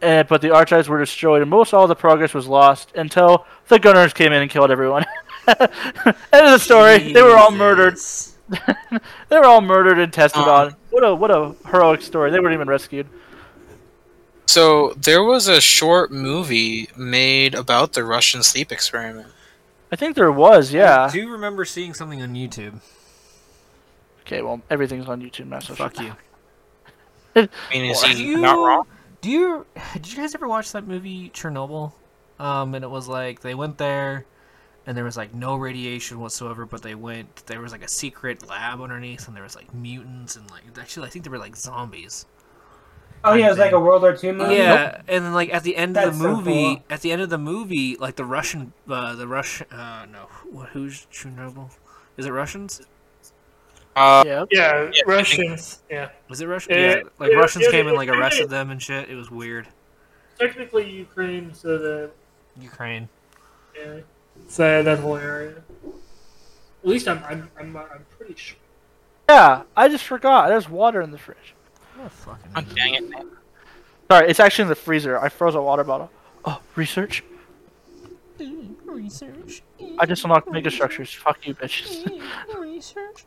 uh, but the archives were destroyed, and most all the progress was lost until the gunners came in and killed everyone. End of the story. They were all murdered. They were all murdered and tested Um, on. What a what a heroic story. They weren't even rescued. So there was a short movie made about the Russian sleep experiment. I think there was, yeah. I do remember seeing something on YouTube. Okay, well everything's on YouTube now. So Fuck you. I mean, is Do he you, not wrong? Do you did you guys ever watch that movie Chernobyl? Um, and it was like they went there, and there was like no radiation whatsoever. But they went. There was like a secret lab underneath, and there was like mutants and like actually I think they were like zombies. Oh yeah, it was like a World War II movie. Yeah, and then like at the end of That's the so movie, cool. at the end of the movie, like the Russian, uh, the Russian, uh, no, what, who's Chernobyl? Is it Russians? Uh, yeah. Yeah, Yeah. Russians. Yeah. Was it Russian? Yeah, Yeah, like yeah, Russians yeah, came and like yeah, arrested yeah. them and shit. It was weird. Technically Ukraine, so the Ukraine. yeah, so that whole area. At least I'm I'm I'm, I'm pretty sure. Yeah, I just forgot. There's water in the fridge. What a fucking oh, idiot. dang it. man. Sorry, it's actually in the freezer. I froze a water bottle. Oh, research? Research. I just unlocked mega structures. Fuck you, bitches. Research.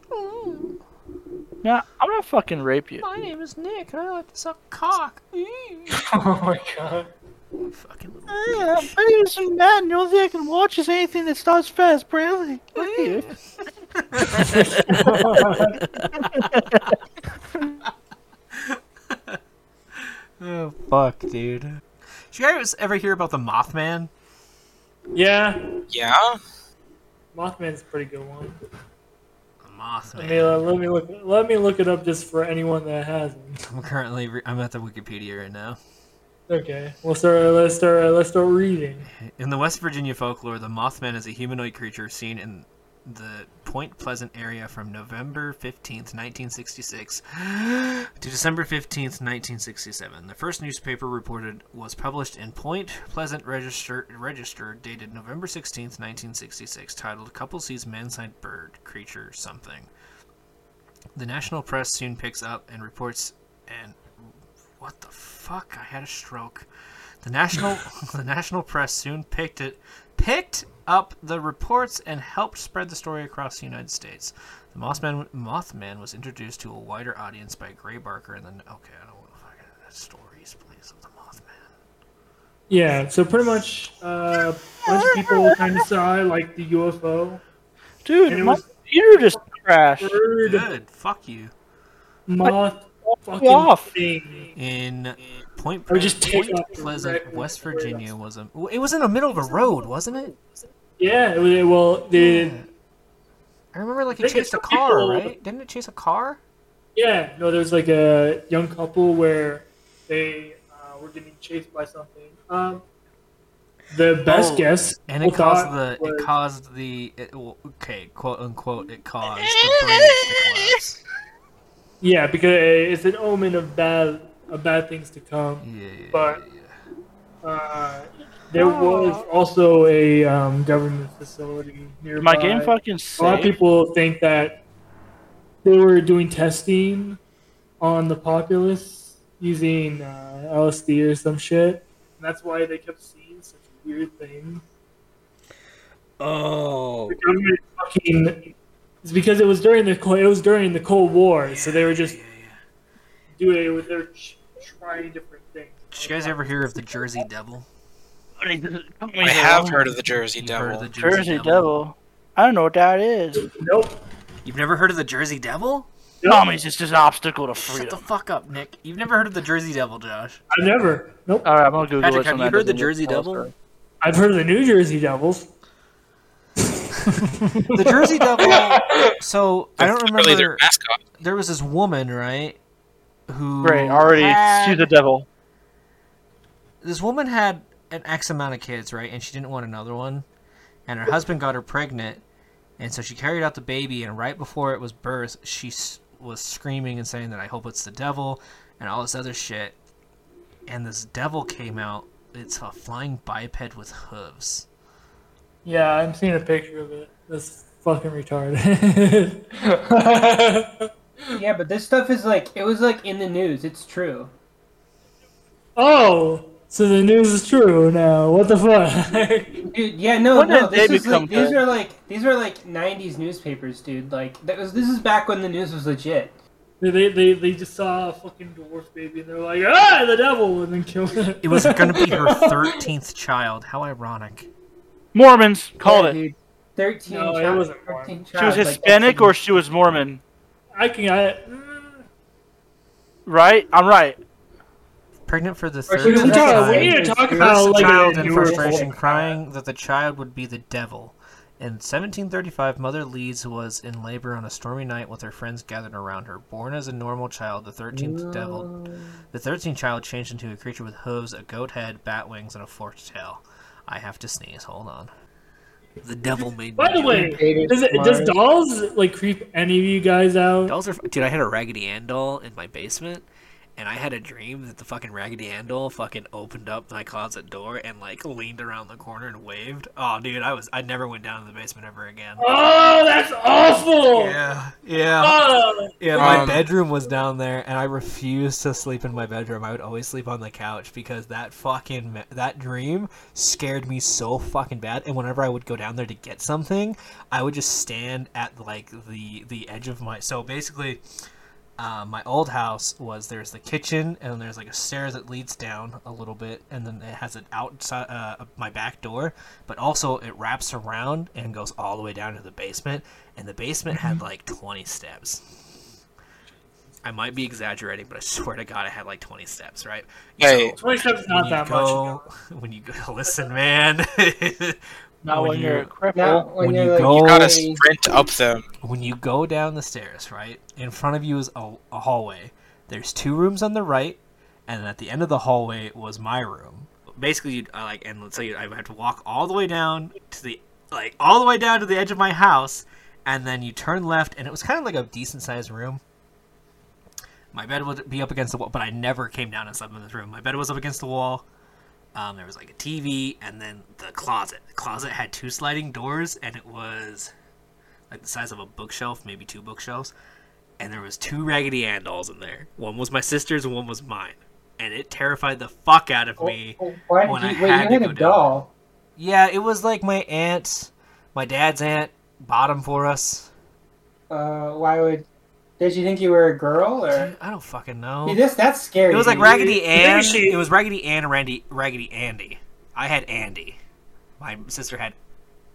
nah, I'm gonna fucking rape you. My name is Nick, and I like to suck cock. Oh my god. Fucking little Yeah, my name is Matt, and the only thing I can watch is anything that starts fast, Bradley. Fuck you. Oh fuck, dude. Did you guys ever hear about the Mothman? Yeah, Yeah? Mothman's a pretty good one. The Let Mothman. me uh, let me look let me look it up just for anyone that hasn't. I'm currently re- I'm at the Wikipedia right now. Okay, we'll start. Let's start. Let's start reading. In the West Virginia folklore, the Mothman is a humanoid creature seen in the Point Pleasant area from November 15th, 1966 to December 15th, 1967. The first newspaper reported was published in Point Pleasant Register, Register dated November 16th, 1966, titled Couple Sees Man-Sized Bird Creature Something. The national press soon picks up and reports and what the fuck? I had a stroke. The national the national press soon picked it picked up the reports and helped spread the story across the United States. The Mothman Mothman was introduced to a wider audience by Gray Barker and then okay, I don't want to fucking stories, please, of the Mothman. Yeah, so pretty much uh, a bunch of people kind of saw it, like the UFO. Dude, And it my was- computer just crashed. Bird Good, fuck you. moth fucking off. thing. In Point, Or just take Point Pleasant, record West Virginia was a it was in the middle of a road, wasn't it? Yeah, it was, well, the I remember like I it chased a car, people- right? Didn't it chase a car? yeah, no, there was like a young couple where they uh, were getting chased by something. Um, the best Oh, guess And it caused the was- it caused the it, well, okay quote unquote it caused the bridge to collapse. Yeah because it's an omen of bad of bad things to come. Yeah, yeah, But- yeah. Uh, there was also a um, government facility nearby. My game fucking A lot of people think that they were doing testing on the populace using uh, LSD or some shit. And that's why they kept seeing such weird things. Oh, The government fucking. It's because it was during the Cold- it was during the Cold War, so they were just yeah, yeah. doing they were ch- trying different things. Did you guys ever hear of the Jersey Devil? I have heard of the Jersey You've heard Devil. of the Jersey, Jersey Devil? Devil. I don't know what that is. Nope. You've never heard of the Jersey Devil? Tommy's just an obstacle to free. Shut the fuck up, Nick. You've never heard of the Jersey Devil, Josh. I've never. Nope. All right, I'm gonna Google Patrick, it. have you heard the Jersey Devil? Oh, I've heard of the New Jersey Devils. The Jersey Devil. So I don't Really, their remember. mascot. There was this woman, right? Who Great, already had- she's a devil. this woman had an X amount of kids, right? And she didn't want another one. And her husband got her pregnant. And so she carried out the baby. And right before it was birth, she was screaming and saying that I hope it's the devil and all this other shit. And this devil came out. It's a flying biped with hooves. Yeah, I'm seeing a picture of it. That's fucking retarded. Yeah, but this stuff is like it was like in the news. It's true. oh, so the news is true now. What the fuck? Dude, yeah, no, When no. This is like, these are like these are like '90s newspapers, dude. Like that was this is back when the news was legit. they, they, they, they just saw a fucking dwarf baby and they're like, ah, the devil, and then killed it. It was going to be her 13th child. How ironic. Mormons called Yeah, it. dude. Thirteen. No, it wasn't 13 She was child, like, Hispanic or she was Mormon, I can. I, right? I'm right. Pregnant for the third she was we, talk, we need to talk about like child in frustration, crying that the child would be the devil. In 1735, Mother Leeds was in labor on a stormy night with her friends gathered around her. Born as a normal child, the 13th devil, the 13th child changed into a creature with hooves, a goat head, bat wings, and a forked tail. I have to sneeze. Hold on. The devil made By me the way, does, it, does dolls like creep any of you guys out? Dolls are dude. I had a Raggedy Ann doll in my basement, and I had a dream that the fucking Raggedy Ann doll fucking opened up my closet door and like leaned around the corner and waved. Oh, dude, I was I never went down to the basement ever again. Oh, that's awful. Yeah, yeah, Oh, yeah. My Um, bedroom was down there, and I refused to sleep in my bedroom. I would always sleep on the couch because that fucking that dream scared me so fucking bad. And whenever I would go down there to get something, I would just stand at like the the edge of my. So basically, uh, my old house was there's the kitchen and then there's like a stairs that leads down a little bit and then it has an outside uh, my back door but also it wraps around and goes all the way down to the basement and the basement had like 20 steps. I might be exaggerating but i swear to god i had like 20 steps right? Hey, 20 steps is not that go when you go listen man Not When when, you're you're- cripple. Now, when, When you're you like, go- you gotta sprint up them. when you go down the stairs, right, in front of you is a, a hallway. There's two rooms on the right, and at the end of the hallway was my room. Basically, you'd uh, like, and let's say I would have to walk all the way down to the like all the way down to the edge of my house, and then you turn left, and it was kind of like a decent sized room. My bed would be up against the wall, but I never came down and slept in this room. My bed was up against the wall. Um, there was like a TV, and then the closet. The closet had two sliding doors, and it was like the size of a bookshelf, maybe two bookshelves, and there was two Raggedy Ann dolls in there. One was my sister's, and one was mine, and it terrified the fuck out of me. Oh, why when did I you, wait, had you to had a go down doll. Yeah, it was like my aunt, my dad's aunt, bought them for us. Uh, why would? Did you think you were a girl or? I don't fucking know. See, this that's scary. It was like dude. Raggedy Ann. she- It was Raggedy Ann and Randy, Raggedy Andy. I had Andy. My sister had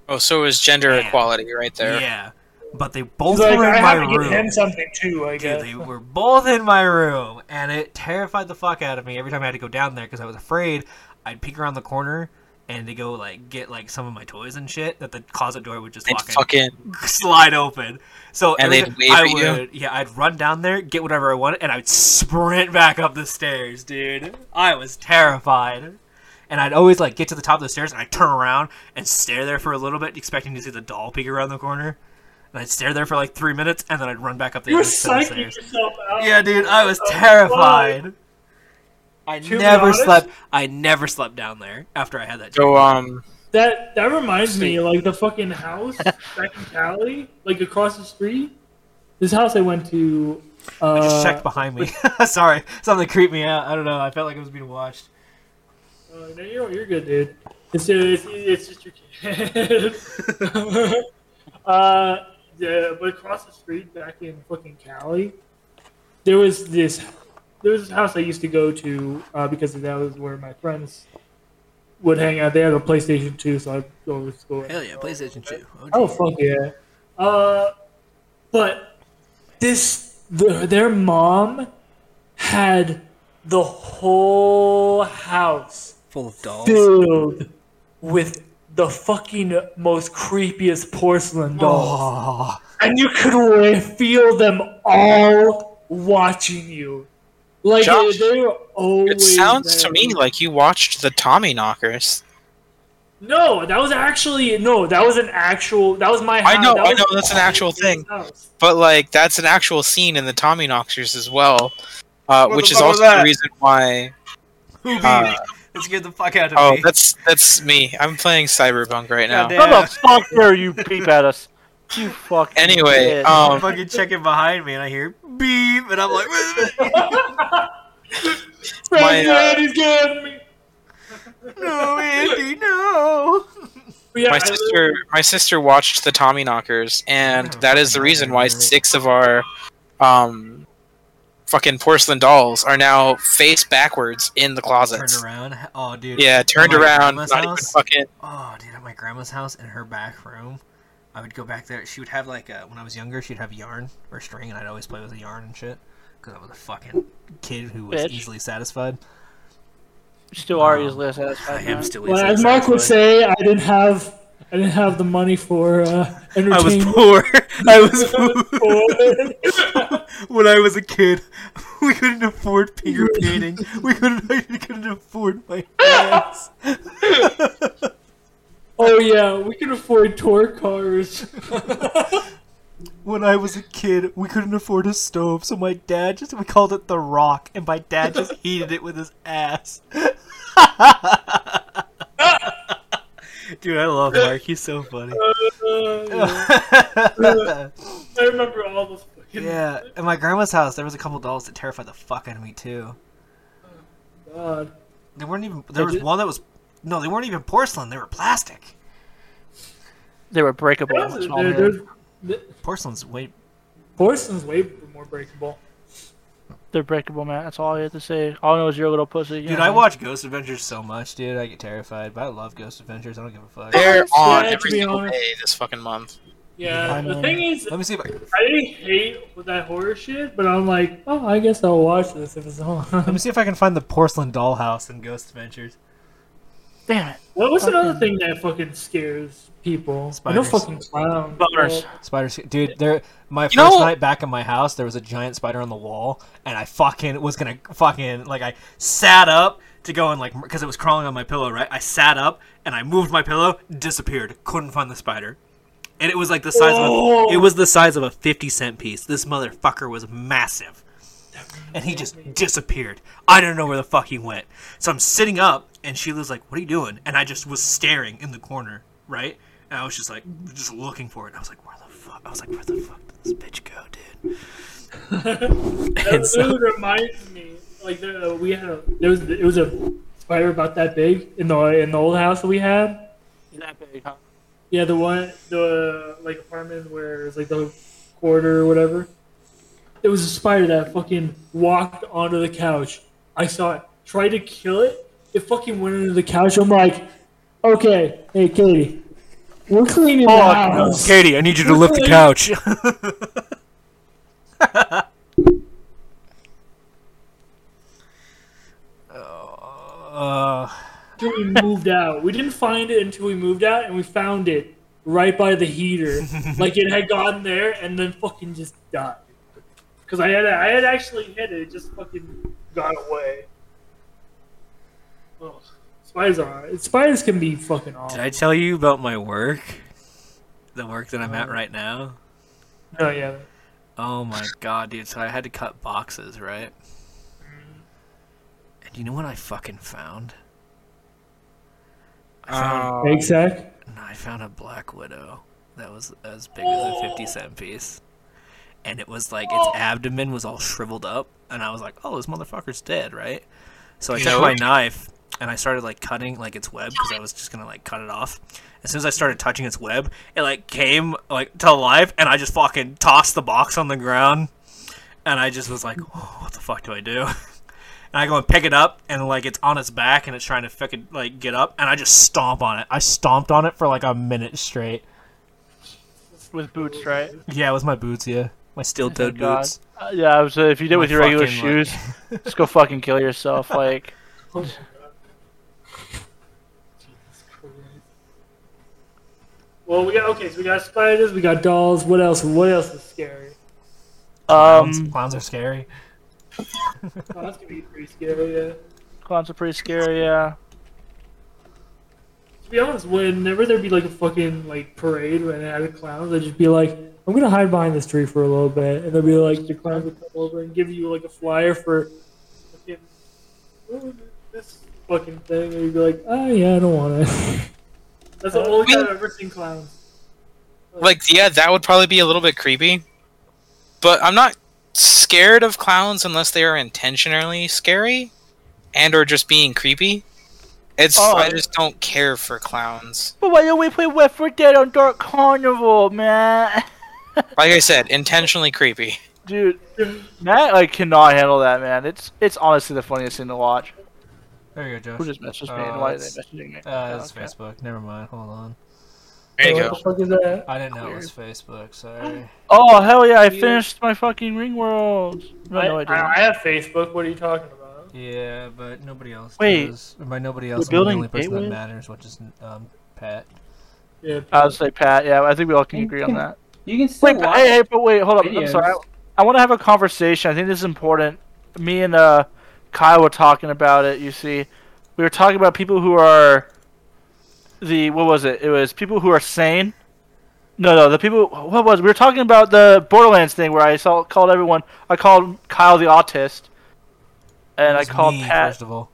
Oh, so it was gender Yeah. equality right there. yeah, but they both like, were in I my room. get him something too, I Dude, guess. they were both in my room, and it terrified the fuck out of me every time I had to go down there because I was afraid I'd peek around the corner and to go like get like some of my toys and shit that the closet door would just And fucking, fucking slide open. So And they'd time wave I at you? would, yeah, I'd run down there, get whatever I wanted, and I'd sprint back up the stairs, dude. I was terrified. And I'd always like get to the top of the stairs and I'd turn around and stare there for a little bit, expecting to see the doll peek around the corner. And I'd stare there for like three minutes and then I'd run back up the you were other set psyching stairs. yourself out. Yeah, dude, I was Oh, terrified. I To never honest- slept. I never slept down there after I had that. so um That that reminds me, like the fucking house back in Cali, like across the street. This house I went to. Uh, I just checked behind me. Sorry, something creeped me out. I don't know. I felt like I was being watched. Uh, no, you're, you're good, dude. It's just, it's, it's just your kid. uh, yeah, but across the street, back in fucking Cali, there was this, there was this house I used to go to uh, because that was where my friends would hang out. They had a PlayStation 2, so I'd go to school. Hell yeah, PlayStation Two. Oh fuck yeah! Uh, but this the, their mom had the whole house Full of dolls. filled with the fucking most creepiest porcelain dolls. Oh, And you could feel them all watching you. Like Josh, they, they were always It sounds to me like you watched the Tommyknockers. No, that was actually no, that was an actual that was my house. I know, I know, that's an actual thing. house. But like that's an actual scene in the Tommyknockers as well, uh, which is also the reason why. who beat Uh. Let's get the fuck out of here. oh, me. that's that's me. I'm playing Cyberpunk right now. Goddamn. How the fuck dare you peep at us? You fucking. Anyway, bitch. I'm um, fucking checking behind me and I hear beep and I'm like, wait a minute. My, uh, Andy's getting me. no, Andy, no. Yeah, my sister my sister watched the Tommyknockers, and that is the reason why six of our um fucking porcelain dolls are now face backwards in the closets. Turned around. Oh, dude. Yeah, turned around. grandma's Not even house? fucking. Oh, dude, at my grandma's house in her back room, I would go back there. She would have like a, when I was younger, she'd have yarn or string, and I'd always play with the yarn and shit because I was a fucking kid who was Bitch. easily satisfied. Still are Um, easily I am still well, easily as Mark would satisfied. say, I didn't have I didn't have the money for uh, I was entertainment. poor. I was poor. when I was a kid, we couldn't afford finger painting. We couldn't. I couldn't afford my hands. Oh yeah, we can afford tour cars. When I was a kid, we couldn't afford a stove, so my dad just we called it the rock, and my dad just heated it with his ass. Dude, I love Mark. He's so funny. Uh, yeah. I remember all those. Fucking yeah, at my grandma's house, there was a couple dolls that terrified the fuck out of me too. God. They weren't even. There was one that was. No, they weren't even porcelain. They were plastic. They were breakable. Yeah, that's all there- they there's- were. the- Porcelain's way. Porcelain's way more breakable. They're breakable, man. That's all I have to say. All I know is you're a little pussy. you Dude, know? I watch Ghost Adventures so much, dude. I get terrified, but I love Ghost Adventures. I don't give a fuck. They're on to every single honest. day this fucking month. Yeah, the thing is, Let me see if I. I hate that horror shit, but I'm like, oh, I guess I'll watch this if it's on. Let me see if I can find the porcelain dollhouse in Ghost Adventures. Damn it. what was another thing that fucking scares people? I know Spiders. fucking clowns. Boners. Spiders, dude. There, my first know- night back in my house, there was a giant spider on the wall, and I fucking was gonna fucking like I sat up to go and like because it was crawling on my pillow, right? I sat up and I moved my pillow, disappeared, couldn't find the spider, and it was like the size of a, it was the size of a fifty cent piece. This motherfucker was massive. And he just disappeared. I don't know where the fuck he went. So I'm sitting up, and Sheila's like, "What are you doing?" And I just was staring in the corner, right? And I was just like, just looking for it. I was like, "Where the fuck?" I was like, "Where the fuck did this bitch go, dude?" and That so, really reminds me, like the, uh, we had a there was it was a spider about that big in the in the old house that we had. That big, huh? Yeah, the one the like apartment where it's like the quarter or whatever. It was a spider that fucking walked onto the couch. I saw it. Tried to kill it. It fucking went into the couch. I'm like, okay, hey Katie, we're cleaning the house. Katie, I need you to lift the couch. uh, until we moved out. We didn't find it until we moved out, and we found it right by the heater. like it had gotten there and then fucking just died. Because I had I had actually hit it, it just fucking got away. Ugh. Spiders are spiders can be fucking awful. did I tell you about my work? The work that I'm at right now. No, yeah. Oh my god, dude! So I had to cut boxes, right? And you know what I fucking found? I found, um, Egg sack. no, I found a black widow that was as big as a fifty cent piece, and it was like its abdomen was all shriveled up, and I was like, "Oh, this motherfucker's dead," right? So I took know my knife and I started like cutting like its web because I was just gonna like cut it off. As soon as I started touching its web, it like came like to life, and I just fucking tossed the box on the ground, and I just was like, oh, "What the fuck do I do?" And I go and pick it up, and like it's on its back, and it's trying to fucking like get up, and I just stomp on it. I stomped on it for like a minute straight. With boots, right? Yeah, with my boots. Yeah, My steel-toed boots. Uh, yeah, I was. Uh, if you did My with your regular fucking, shoes, just go fucking kill yourself. Like, Oh my God. Jesus Christ. Well, we got okay. So we got spiders, we got dolls. What else? What else is scary? Clowns, um, clowns are scary. Oh, that's gonna be pretty scary. Yeah. clowns are pretty scary. Yeah. To be honest, whenever there'd be like a fucking like parade when they had the clowns, they'd just be like, "I'm gonna hide behind this tree for a little bit," and they'll be like, the clowns would come over and give you like a flyer for fucking what was it? this fucking thing, and you'd be like, "Oh yeah, I don't want it." That's the only time I've ever seen clowns. Like, yeah, that would probably be a little bit creepy. But I'm not scared of clowns unless they are intentionally scary and or just being creepy. It's Oh. I just don't care for clowns. But why don't we play Left 4 Dead on Dark Carnival, man? Like I said, intentionally creepy. Dude, Matt like cannot handle that, man. It's it's honestly the funniest thing to watch. There you go, Who just messaged me? Uh, and why are they messaging me? Uh, Oh, it's okay. Facebook. Never mind. Hold on. There you Hey, go. What the fuck is that? I didn't know it was Facebook. Sorry. Oh hell yeah! I finished my fucking Ring World. No, I, no, I didn't. I, I have Facebook. What are you talking about? Yeah, but nobody else. Wait. does. By nobody else, I'm the building only person that matters, which is um, Pat. Yeah. I would say Pat. Yeah, I think we all can agree on that. You can still Wait, but, watch. hey, hey, but wait, hold up. I'm sorry. videos. I, want to have a conversation. I think this is important. Me and uh, Kyle were talking about it. You see, we were talking about people who are the what was it? It was people who are sane. No, no, the people. What was? It? We were talking about the Borderlands thing where I saw called everyone. I called Kyle the autist, and I called me, Pat. First of all,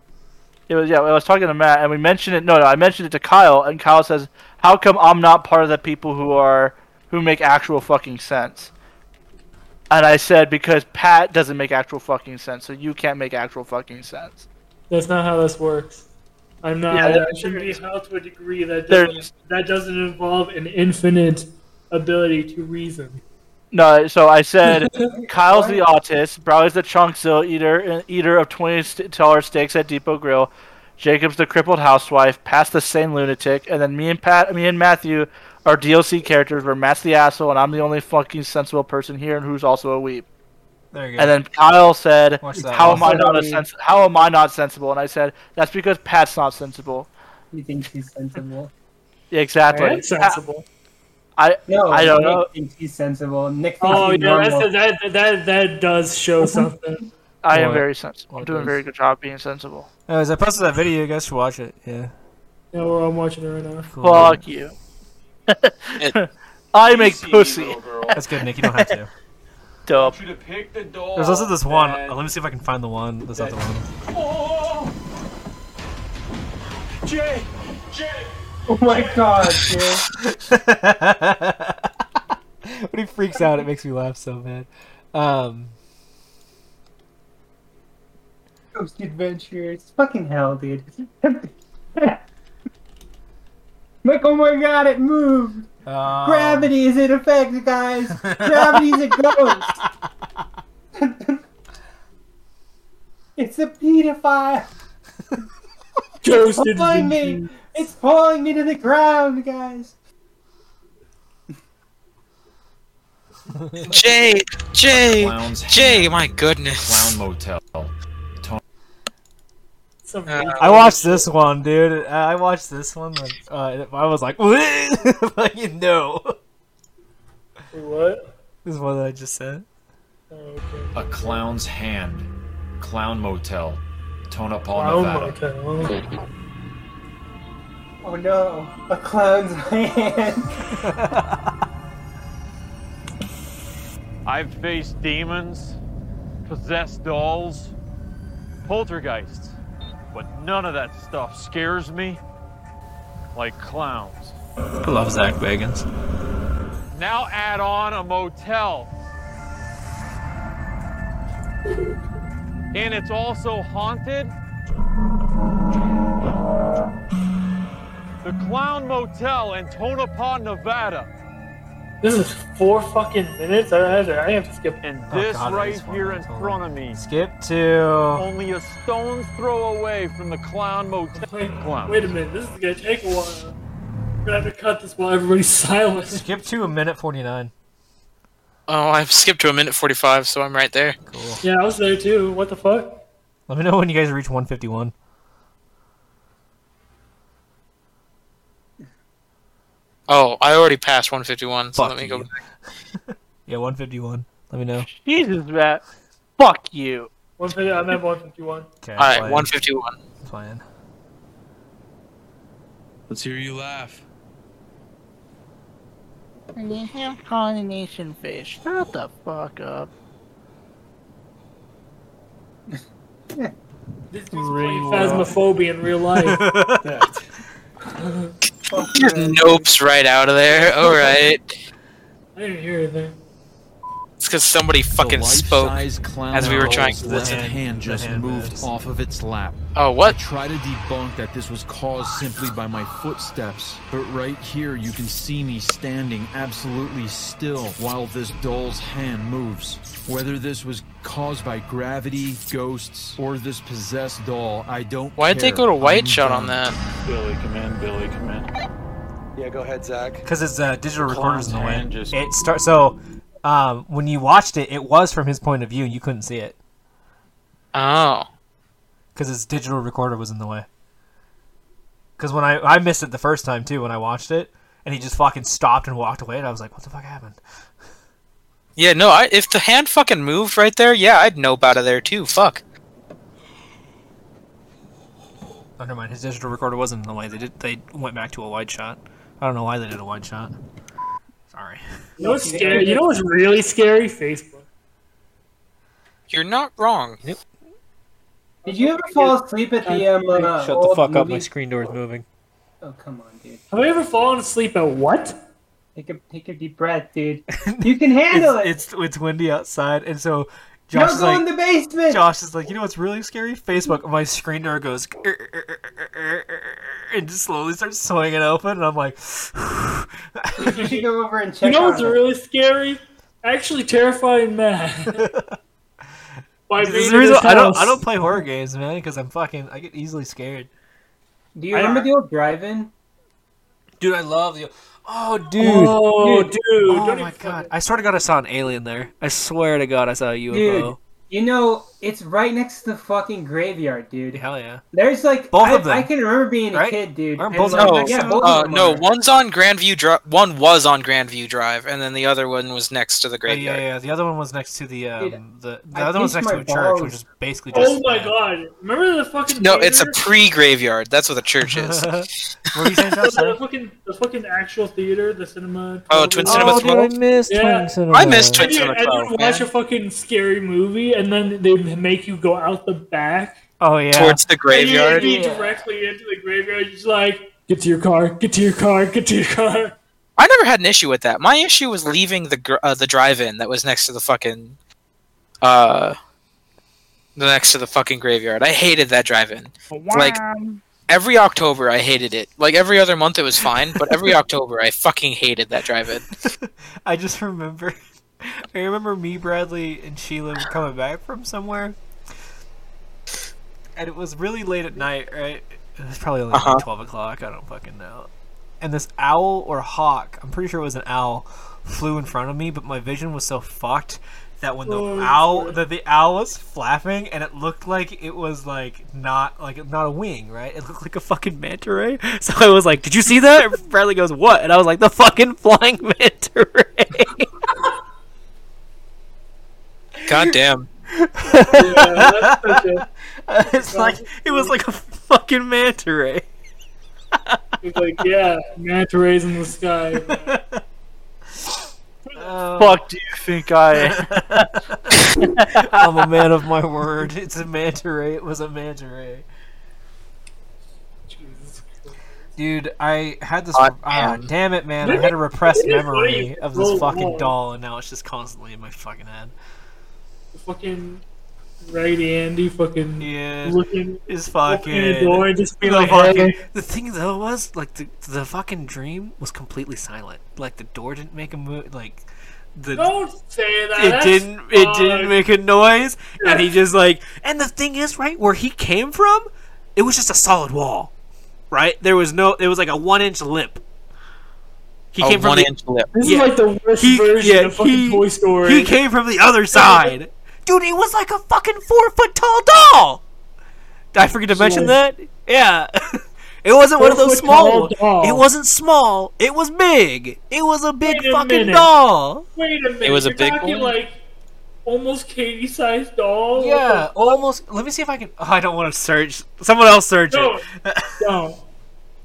It was yeah. I was talking to Matt, and we mentioned it. No, no, I mentioned it to Kyle, and Kyle says, "How come I'm not part of the people who are who make actual fucking sense?" And I said, "Because Pat doesn't make actual fucking sense, so you can't make actual fucking sense." That's not how this works. I'm not. Yeah, I should be held to a degree that doesn't, that doesn't involve an infinite ability to reason. No, so I said, Kyle's the autist, Brawley's the chunkzilla eater, eater of twenty dollar steaks at Depot Grill, Jacob's the crippled housewife, Pat's the sane lunatic, and then me and Pat, me and Matthew are DLC characters where Matt's the asshole and I'm the only fucking sensible person here and who's also a weep. there you go. And then Kyle said, "How am I not a sens- How am I not sensible?" And I said, "That's because Pat's not sensible." You think he's sensible? Exactly. That's sensible. I No, I don't Nick know. thinks he's sensible. Nick thinks Oh he's yeah, normal. that's, that that that does show something. I am What? very sensible. I'm doing a very good job being sensible. Anyways, I posted that video. You guys should watch it. Yeah. Yeah, well, I'm watching it right now. Cool. Fuck you. I make pussy. That's good, Nick. You don't have to. Dope. you to pick the door. There's also this one. that- let me see if I can find the one. That's not the one. Oh! Jay! Jay! Oh my god, dude. when he freaks out, it makes me laugh so bad. Um, Ghost Adventures. Fucking hell, dude. Like, oh my god, it moved! um, Gravity is in effect, guys! Gravity's a ghost! it's a pedophile! Ghost Pulling me! It's pulling me to the ground, guys! Jay, Jay, Jay, my goodness. Clown Motel. Some Uh, I watched this one, dude. I watched this one. Like, uh, I was like, like no. what? This is one that I just said. Oh, okay. A Clown's Hand. Clown Motel. Tonopah, Clown Nevada. Motel. Oh no, a clown's hand! I've faced demons, possessed dolls, poltergeists, but none of that stuff scares me like clowns. I love Zak Bagans. Now add on a motel. And it's also haunted. The Clown Motel in Tonopah, Nevada. This is four fucking minutes. I have to, I have to skip. And Oh, this God, right here in horrible. front of me, Skip to. only a stone's throw away from the Clown Motel. Wait, Clown. wait a minute. This is gonna take a while. We're gonna have to cut this while everybody's silent. Skip to a minute forty nine. Oh, I've skipped to a minute 45, so I'm right there. Cool. Yeah, I was there too. What the fuck? Let me know when you guys reach 151. Oh, I already passed 151, so Fuck let me go. you. Yeah, 151. Let me know. Jesus, Matt. Fuck you. 150, I'm at 151. Okay. All right, fine. 151. Fine. Let's hear you laugh. Coronation fish. Shut the fuck up. This dude's playing Phasmophobia in real life. Just nopes right out of there. All right. I didn't hear anything. It's because somebody fucking spoke as we were trying doll's to listen. hand just hand moved moves. off of its lap. Oh, I what? try to debunk that this was caused simply by my footsteps, but right here you can see me standing absolutely still while this doll's hand moves. Whether this was caused by gravity, ghosts, or this possessed doll, I don't Why'd they care. go to white I'm shot on that? Billy, come in. Billy, come in. Yeah, go ahead, Zak. Because it's uh, digital recorders in the way. hand just- It starts so um, when you watched it, it was from his point of view. And you couldn't see it Oh. because his digital recorder was in the way. Because when I I missed it the first time too when I watched it, and he just fucking stopped and walked away, and I was like, "What the fuck happened?" Yeah, no, I, if the hand fucking moved right there, yeah, I'd nope out of there too. Fuck. Oh, never mind. His digital recorder wasn't in the way. They did. They went back to a wide shot. I don't know why they did a wide shot. Sorry. You know what's scary? You know what's really scary? Facebook. You're not wrong. Did you ever fall asleep at the um? Uh, Shut the old fuck up. movie- My screen door is moving. Oh come on, dude. Have I ever fallen asleep at what? Take a take a deep breath, dude. You can handle it. It's, it's it's windy outside, and so Don't Josh is go like, in the basement. Josh is like, you know what's really scary? Facebook. My screen door goes and just slowly starts swinging open, and I'm like, you should go over and check. You know what's it. really scary? Actually terrifying Matt. By This is being the reason his I don't. I don't play horror games, man, because I'm fucking I get easily scared. Do you remember the old drive-in? Dude, I love the. Oh, dude. Oh, dude. Oh don't my even god. I swear to God, I saw an alien there. I swear to God, I saw a UFO. Dude, you know it's right next to the fucking graveyard, dude. Hell yeah. There's like Both I, of them, I can remember being a right? kid, dude. Aren't both of like, No, yeah, both uh, of them no, are. one's on Grandview Drive. One was on Grandview Drive, and then the other one was next to the Oh, yeah, graveyard. yeah. The other one was next to the um, Dude, the, the I other one's pinched next to my a church, which is basically just. Oh my god. Remember the fucking No, it's a pre-graveyard. That's what the church is. what you saying, Josh? the fucking the fucking actual theater, the cinema. Oh, Twin television. Cinema oh, dude, I missed Yeah. Twin Cinema. I missed Twin And you, Cinema and you 12, watch a fucking scary movie, and then they make you go out the back. Oh yeah. Towards the And graveyard. you lead directly into the graveyard. You're just like, get to your car, get to your car, get to your car. I never had an issue with that. My issue was leaving the gr- uh, the drive-in that was next to the fucking uh the next to the fucking graveyard. I hated that drive-in. Like every October I hated it. Like every other month it was fine, but every October I fucking hated that drive-in. I just remember. I remember me, Bradley, and Sheila were coming back from somewhere, and it was really late at night. Right? It was probably only like Uh-huh. twelve o'clock. I don't fucking know. And this owl or hawk, I'm pretty sure it was an owl, flew in front of me, but my vision was so fucked that when the Oh, owl, that the owl was flapping, and it looked like it was like not like not a wing, right? It looked like a fucking manta ray. So I was like, "Did you see that?" And Bradley goes, "What?" And I was like, "The fucking flying manta ray." God damn. Yeah, that's such a, it's like it was like a fucking manta ray. it's like, yeah, manta rays in the sky. Oh. Fuck do you think I am? I'm a man of my word. It's a manta ray. It was a manta ray. Jesus Dude, I had this. God Ah, damn. damn it, man! I had a repressed memory of this fucking doll, and now it's just constantly in my fucking head. The fucking Raggedy Andy fucking Yeah, looking, it's opening the fucking. door just being The, like, fucking, hey. the thing though was like the the fucking dream was completely silent. Like the door didn't make a move. Like the Don't say that. it That's didn't it didn't make a noise and he just like and the thing is right where he came from it was just a solid wall right there was no it was like a one inch lip He a came from one the inch lip. This Yeah. is like the worst He- version yeah, of fucking he- Toy Story. He came from the other side. Dude, he was like a fucking four foot tall doll. Did I forget to mention that? Yeah. It wasn't one of those small. doll. It wasn't small. It was big. It was a big a fucking minute. doll. Wait a minute. It was a You're big talking one? like almost Katie-sized doll. Yeah, almost. Let me see if I can. Oh, I don't want to search. Someone else search No, it. no.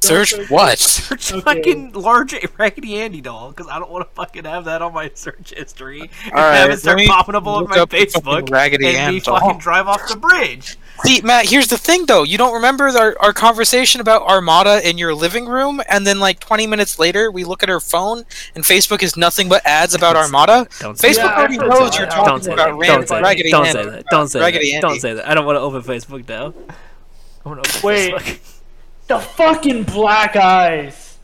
Search search what? Search Okay. fucking large Raggedy Andy doll because I don't want to fucking have that on my search history and Alright, have it let start me popping up all over my up Facebook Raggedy and Ann me doll. fucking drive off the bridge. See, Matt, here's the thing though. You don't remember our, our conversation about Armada in your living room, and then like 20 minutes later, we look at her phone, and Facebook is nothing but ads about Armada. Don't say Facebook Yeah, already I knows forgot. you're Don't talking say about that. Don't say that. Raggedy Don't say that. Don't say that. Don't say that. I don't want to open Facebook now. I'm gonna open Wait. Facebook. The fucking black eyes.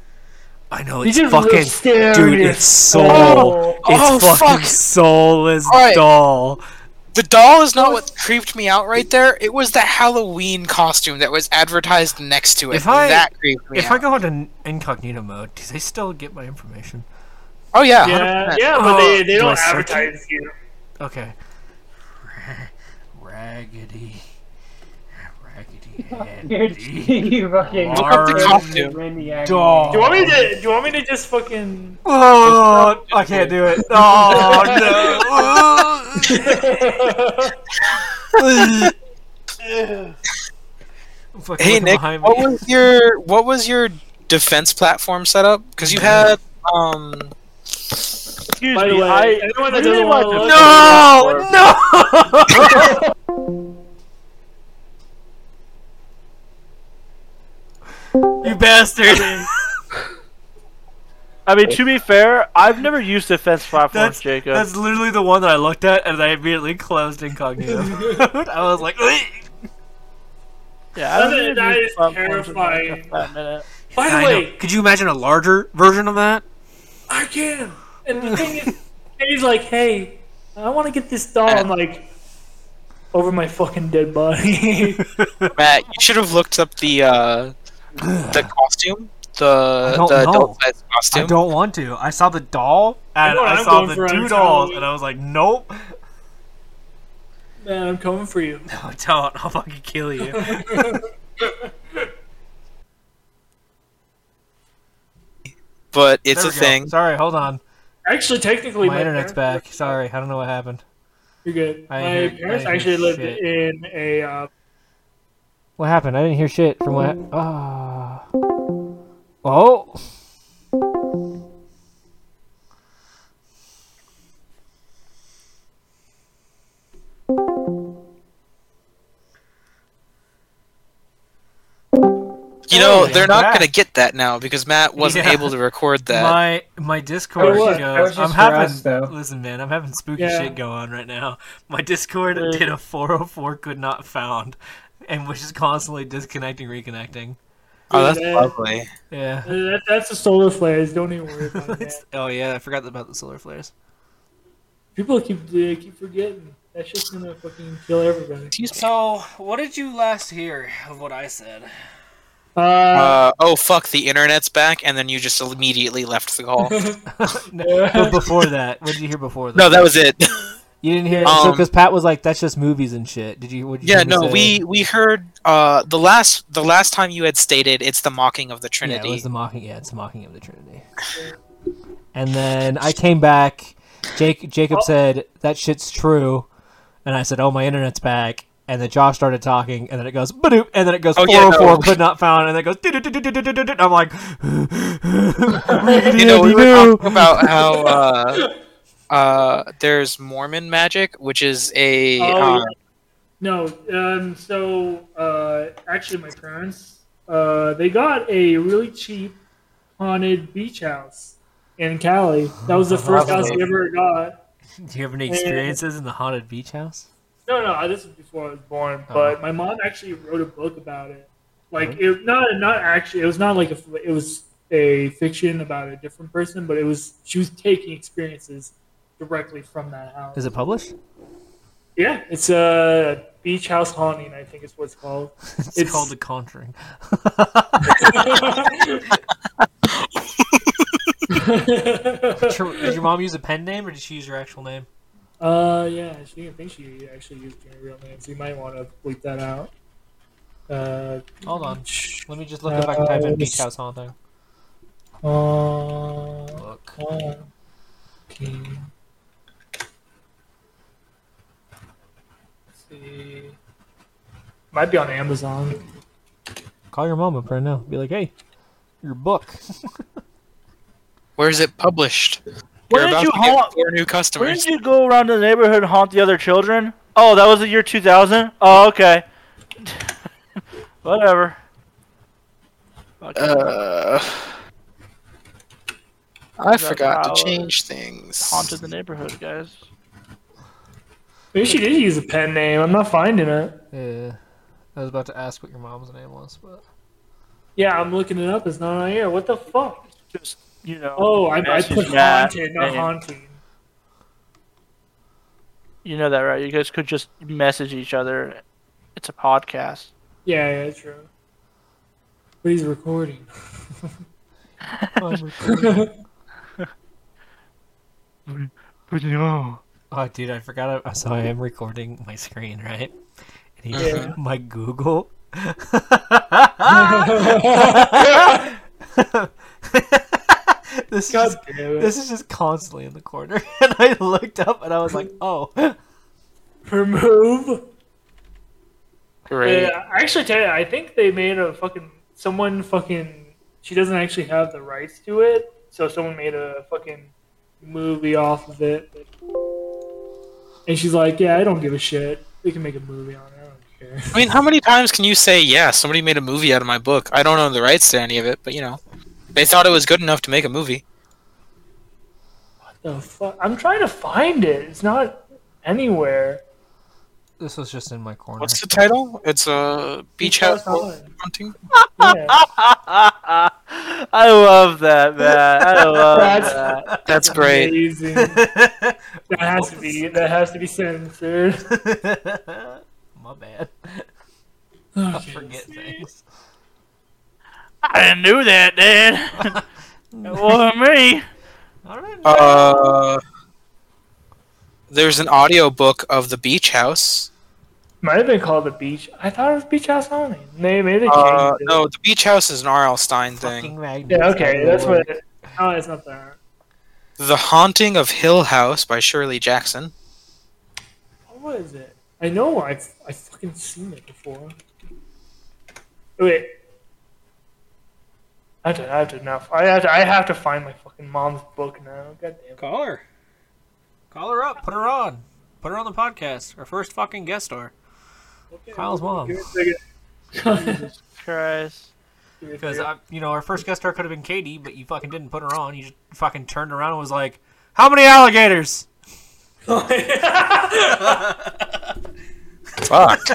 I know These it's are real fucking scary dude. It's soul. hell. It's Oh, fucking fuck. soulless Alright. doll. The doll is not what creeped me out right there. It was the Halloween costume that was advertised next to it. If I- that creeped me If out. I go into incognito mode, do they still get my information? oh yeah, Yeah, 100%. yeah, but they, they oh, Do I don't search it? advertise you. Okay. Raggedy. Raggedy You're, Andy. you fucking Look up the Randy costume. Randy Do you want me to? Do you want me to just fucking? Oh, I can't do it. Oh no. I'm fucking Hey looking Nick, behind what me. was your what was your defense platform setup? Because you had um Excuse By the me, way, I anyone that doesn't want want to to No, no. You bastard. I mean, to be fair, I've never used defense platforms, That's, Jacob. that's literally the one that I looked at and I immediately closed incognito. I was like, "Ugh." yeah, I don't That- even that use is platforms in terrifying. like a minute. By the I know. way, could you imagine a larger version of that? I can. And the thing is, he's like, "Hey, I want to get this doll." I'm like, over my fucking dead body. Matt, you should have looked up the uh the costume, the don't the know. adult size I costume. don't want to. I saw the doll and know I I'm saw the for two dolls and I was like, nope. Man, I'm coming for you. No, don't. I'll fucking kill you. But it's a go. thing. Sorry, hold on. Actually, technically, My my, internet's back. Sorry, I don't know what happened. You're good. I my hear- parents I hear actually lived shit. in a. Uh, What happened? I didn't hear shit from what. Ah. Oh. You know, Hey, they're not back. gonna get that now because Matt wasn't Yeah. able to record that. My my Discord was- goes. that was just I'm for having. us, though. listen, man, I'm having spooky Yeah. shit going on right now. My Discord Yeah. did a 404 could not found, and which is constantly disconnecting, reconnecting. oh, that's Yeah. lovely. Yeah. that, that's the solar flares. Don't even worry about that. Oh yeah, I forgot about the solar flares. People keep they keep forgetting. That's just gonna fucking kill everybody. So, what did you last hear of what I said? Uh, Uh, oh fuck, the internet's back, and then you just immediately left the call. but before that, what did you hear before that? no, that was it. You didn't hear so Um, because Pat was like, "That's just movies and shit." Did you? What did you yeah, hear no, say? we we heard uh the last the last time you had stated it's the mocking of the Yeah, Trinity. it was the mocking. Yeah, it's the mocking of the Trinity. And then I came back. Jake Jacob said that shit's true, and I said, "Oh, my internet's back." And then Josh started talking, and then it goes badoop, and then it goes Oh, four yeah, hundred four no. could not found, and then it goes. I'm like, you know, we were talking about how uh, there's Mormon magic, which is a Oh, yeah. No, um, so uh, actually, my parents uh, they got a really cheap haunted beach house in Cali. That was the first house we ever got. Do you have any experiences in the haunted beach house? No, no, this was before I was born. Oh. But my mom actually wrote a book about it. Like it, not not actually. It was not like a. It was a fiction about a different person, but it was she was taking experiences directly from that house. Is it published? Yeah, it's a beach house haunting. I think is what it's called. It's, It's- called The Conjuring. Did your, did your mom use a pen name or did she use your actual name? Uh, yeah, she I think she actually used her real name, so you might want to bleep that out. Uh, Hold on. Let me just look if I can type in beach house haunting. Uh, Look. uh, King. See. Might be on Amazon. Call your mom up right now. Be like, hey, your book. Where is it published? Where You're did you get haunt- four new customers? Where customers. did you go around the neighborhood and haunt the other children? Oh, that was the year 2000? Oh, okay. Whatever. Uh, I forgot to change things. Haunted the neighborhood, guys. Maybe she did use a pen name. I'm not finding it. Yeah. I was about to ask what your mom's name was, but Yeah, I'm looking it up. It's not on here. What the fuck? Just, you know. Oh, I, I put that haunted, not and- haunting. You know that, right? You guys could just message each other. It's a podcast. Yeah, yeah, true. But he's recording. But no. Oh, dude, I forgot. I, so I am recording my screen, right? And he uh-huh. Yeah. my Google. this God is this is just constantly in the corner, and I looked up and I was like, oh. Remove. Great. Yeah, I actually tell you, I think they made a fucking someone fucking. She doesn't actually have the rights to it, so someone made a fucking movie off of it. And she's like, "Yeah, I don't give a shit. We can make a movie on it. I don't care." I mean, how many times can you say, yeah, somebody made a movie out of my book? I don't own the rights to any of it, but you know, they thought it was good enough to make a movie. What the fuck? I'm trying to find it. It's not anywhere. This was just in my corner. What's the title? It's a uh, beach house hunting. Yeah. I love that, man. I love That's- that. That's great. Amazing. that has to be. That has to be censored. My bad. I forget things. I didn't do that, Dad. it wasn't me. Uh, there's an audio book of the beach house. Might have been called the beach. I thought it was Beach House only. Maybe, maybe they changed Uh, it. no, the beach house is an R.L. Stine thing. Yeah, okay, that's what. It, oh, it's not that. The Haunting of Hill House by Shirley Jackson. What is it? I know I've I fucking seen it before. Wait. I have to. I have to now. I have to. I have to find my fucking mom's book now. God damn. it. Call her. Call her up. Put her on. Put her on the podcast. Our first fucking guest star. Kyle's mom. Give me a second. Jesus Christ. Because I, you know, our first guest star could have been Katie, but you fucking didn't put her on. You just fucking turned around and was like, "How many alligators?" Fuck.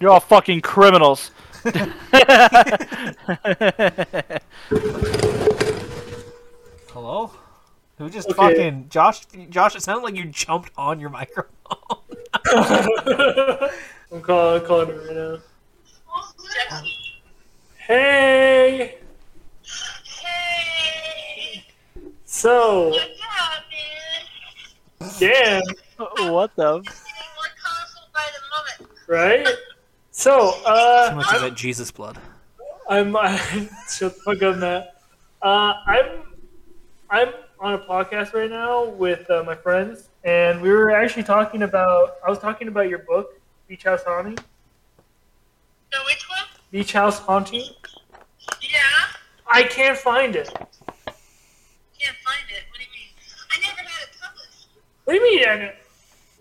You're all fucking criminals. Hello. Who just Okay. fucking Josh? Josh, it sounded like you jumped on your microphone. I'm calling. calling her right now. Hey. Hey. So. Damn. what the? Right. So. Uh. Too much I'm- of that Jesus blood. I'm I, shut the fuck up, Matt. Uh, I'm I'm on a podcast right now with uh, my friends, and we were actually talking about. I was talking about your book, Beach House Haunting. The which one? Beach House Haunting. Yeah. I can't find it. Can't find it. What do you mean? I never had it published. What do you mean? I-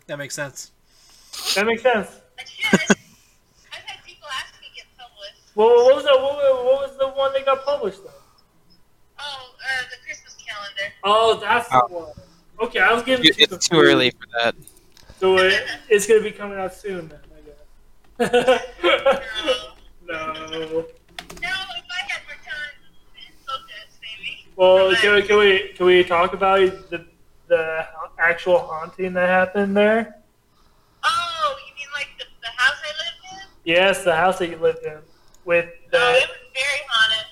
That makes sense. That makes sense. I've had people ask me to get published. Well, what was the what, was- what was the one that got published though? Oh, uh, the Christmas calendar. Oh, that's the Oh. one. Okay, I was getting You- It's too early for that. So it, it's gonna be coming out soon then, I guess. no. No, if I had more time, focus, maybe. Well, can we, can we can we talk about the the actual haunting that happened there? Oh, you mean like the, the house I lived in? Yes, the house that you lived in with Oh, the it was very haunted.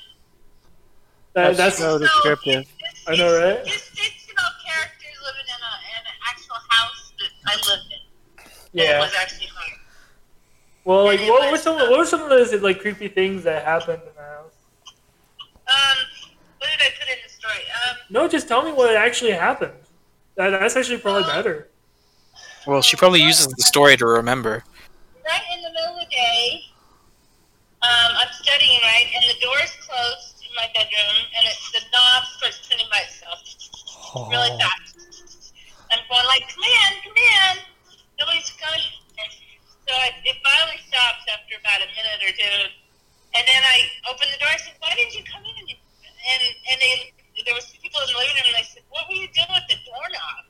That, That's that's so descriptive. I know, right? It's fictional characters living in, a, in an actual house that I lived in. Yeah. It was actually hard. Well, like, what were some what were some of those like creepy things that happened in the house? Um, what did I put in the story? Um, No, just tell me what actually happened. That, that's actually probably better. Well, she probably uses the story to remember. right in the middle of the day, um, I'm studying, right, and the door is closed in my bedroom, and it, the knob starts turning by itself really fast. I'm going like, come in, come in. Nobody's coming. So I, it finally stops after about a minute or two, and then I open the door. I said, why didn't you come in? And and, they there was two people in the living room, and I said, what were you doing with the doorknob?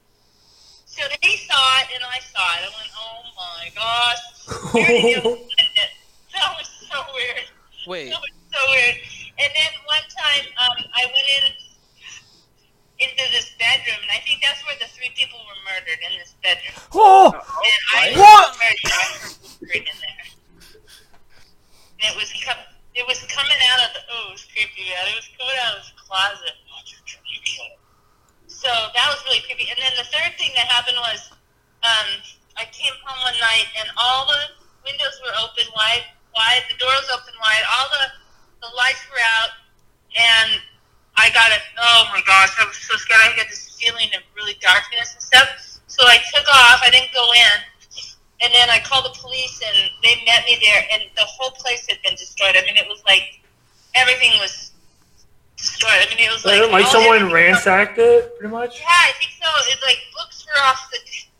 So they saw it, and I saw it. I went, oh my gosh. It. That was so weird. Wait. That was so weird. And then one time, um, I went in into this bedroom, and I think that's where the three people were murdered in this bedroom. Oh! And I What? was murdered. I heard whispering in there. And it was com- it was coming out of the oh, it was creepy, man. It was coming out of his closet. You killed. So that was really creepy. And then the third thing that happened was, um, I came home one night and all the windows were open wide, wide. The door was open wide. All the the lights were out, and I got it. Oh my gosh, I was so scared. I had this feeling of really darkness and stuff. So I took off. I didn't go in. And then I called the police, and they met me there, and the whole place had been destroyed. I mean, it was like everything was destroyed. I mean, it was like Like, like someone ransacked it, pretty much. Yeah, I think so. It like books were off the,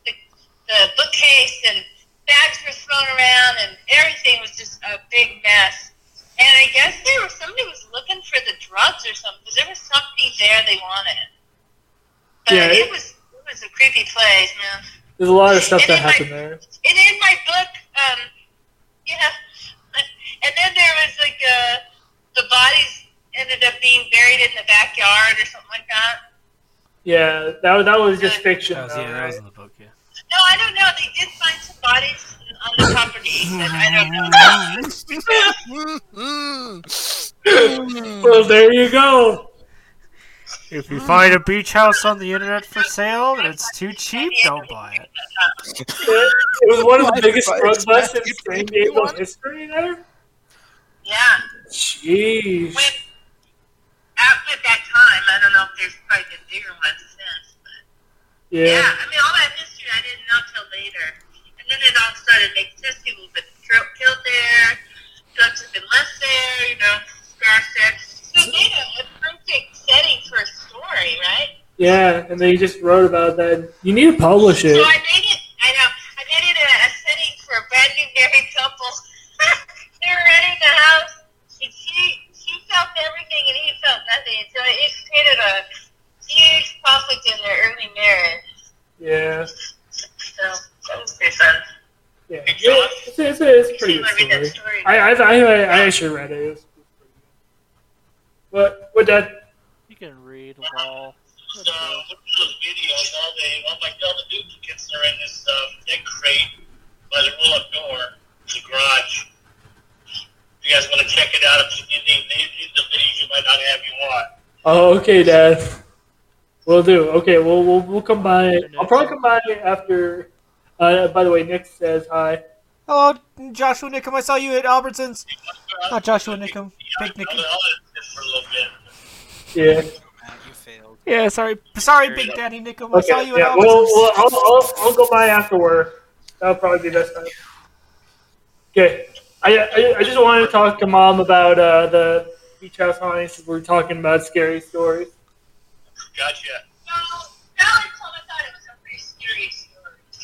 the the bookcase, and bags were thrown around, and everything was just a big mess. And I guess there was somebody was looking for the drugs or something. 'cause there was something there they wanted. But Yeah, it it- was it was a creepy place, man. There's a lot of stuff And that in my- happened there. And in my book, um, yeah, and then there was like uh, the bodies ended up being buried in the backyard or something like that. Yeah, that that was just fiction. That was, though, yeah, that was in the book, yeah. No, I don't know. They did find some bodies on the property, but I don't know. well, there you go. If you find a beach house on the internet for sale and it's too cheap, don't buy it. It was one of the biggest Why- drug busts in why- San Diego history there. Yeah. Jeez. When, at, at that time, I don't know if there's probably been bigger ones since. But yeah, Yeah. I mean, all that history I didn't know till later. And then it all started making sense. People have been killed killed there. Drugs have been left there, you know, stashed there. So it made a, perfect setting for a story, right? Yeah, and they just wrote about that. You need to publish it. So I made it. I know. I made it a, a setting for a brand new married couple. they were renting the house, and she she felt everything, and he felt nothing. So it created a huge conflict in their early marriage. Yeah. So that was pretty fun. Yeah. It's, it's, it's pretty I good story. story. I, I, I, I actually read it. It was, what? What that? You can read Wall. So, look those videos, all the all my Delta duplicates are in this um, egg crate by the roll-up door, the garage. If you guys want to check it out, if you need these the videos you might not have you want. Oh, okay, Dad. We'll do. Okay, we'll we'll, we'll come by. I'll probably come by after. Uh, by the way, Nick says hi. Hello, Joshua Nickum. I saw you at Albertsons. Not Joshua Nickum. Big Nickum. I'll, I'll just for a little bit. Yeah. Yeah, sorry. Sorry, Big Daddy Nickum. I saw Okay. you at Yeah. Albertsons. Well, well I'll, I'll I'll go by after work. That'll probably be best time. Okay. I, I, I just wanted to talk to mom about uh, the beach house haunting since we're talking about scary stories. Gotcha.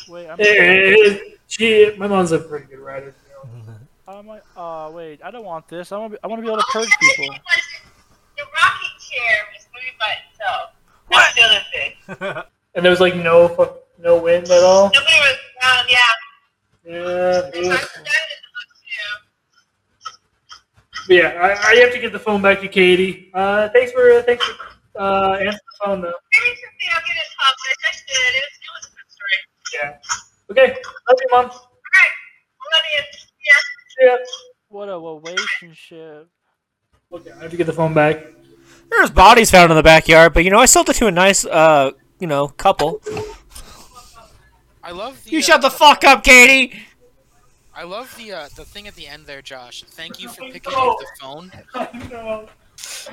Wait, I'm. It is. She, my mom's a pretty good writer. You know. I might, uh, wait, I don't want this. I want to. Be, I want to be able to purge people. The rocking chair was moving by itself. That's the other thing. And there was like no fu- no wind at all. Nobody was around. Yeah. Yeah. And I put that in the book too. But yeah, I, I have to get the phone back to Katie. Uh, thanks for thanks for uh, answering the phone though. Maybe something I'll get it published. I should. It was, it was a good story. Yeah. Okay. Love you, mom. Alright. Love you. Yeah. Yeah. What a relationship. Okay, I have to get the phone back. There was bodies found in the backyard, but you know, I sold it to a nice, uh, you know, couple. I love the. You uh, shut the fuck up, Katie. I love the uh, the thing at the end there, Josh. Thank you for picking up the phone.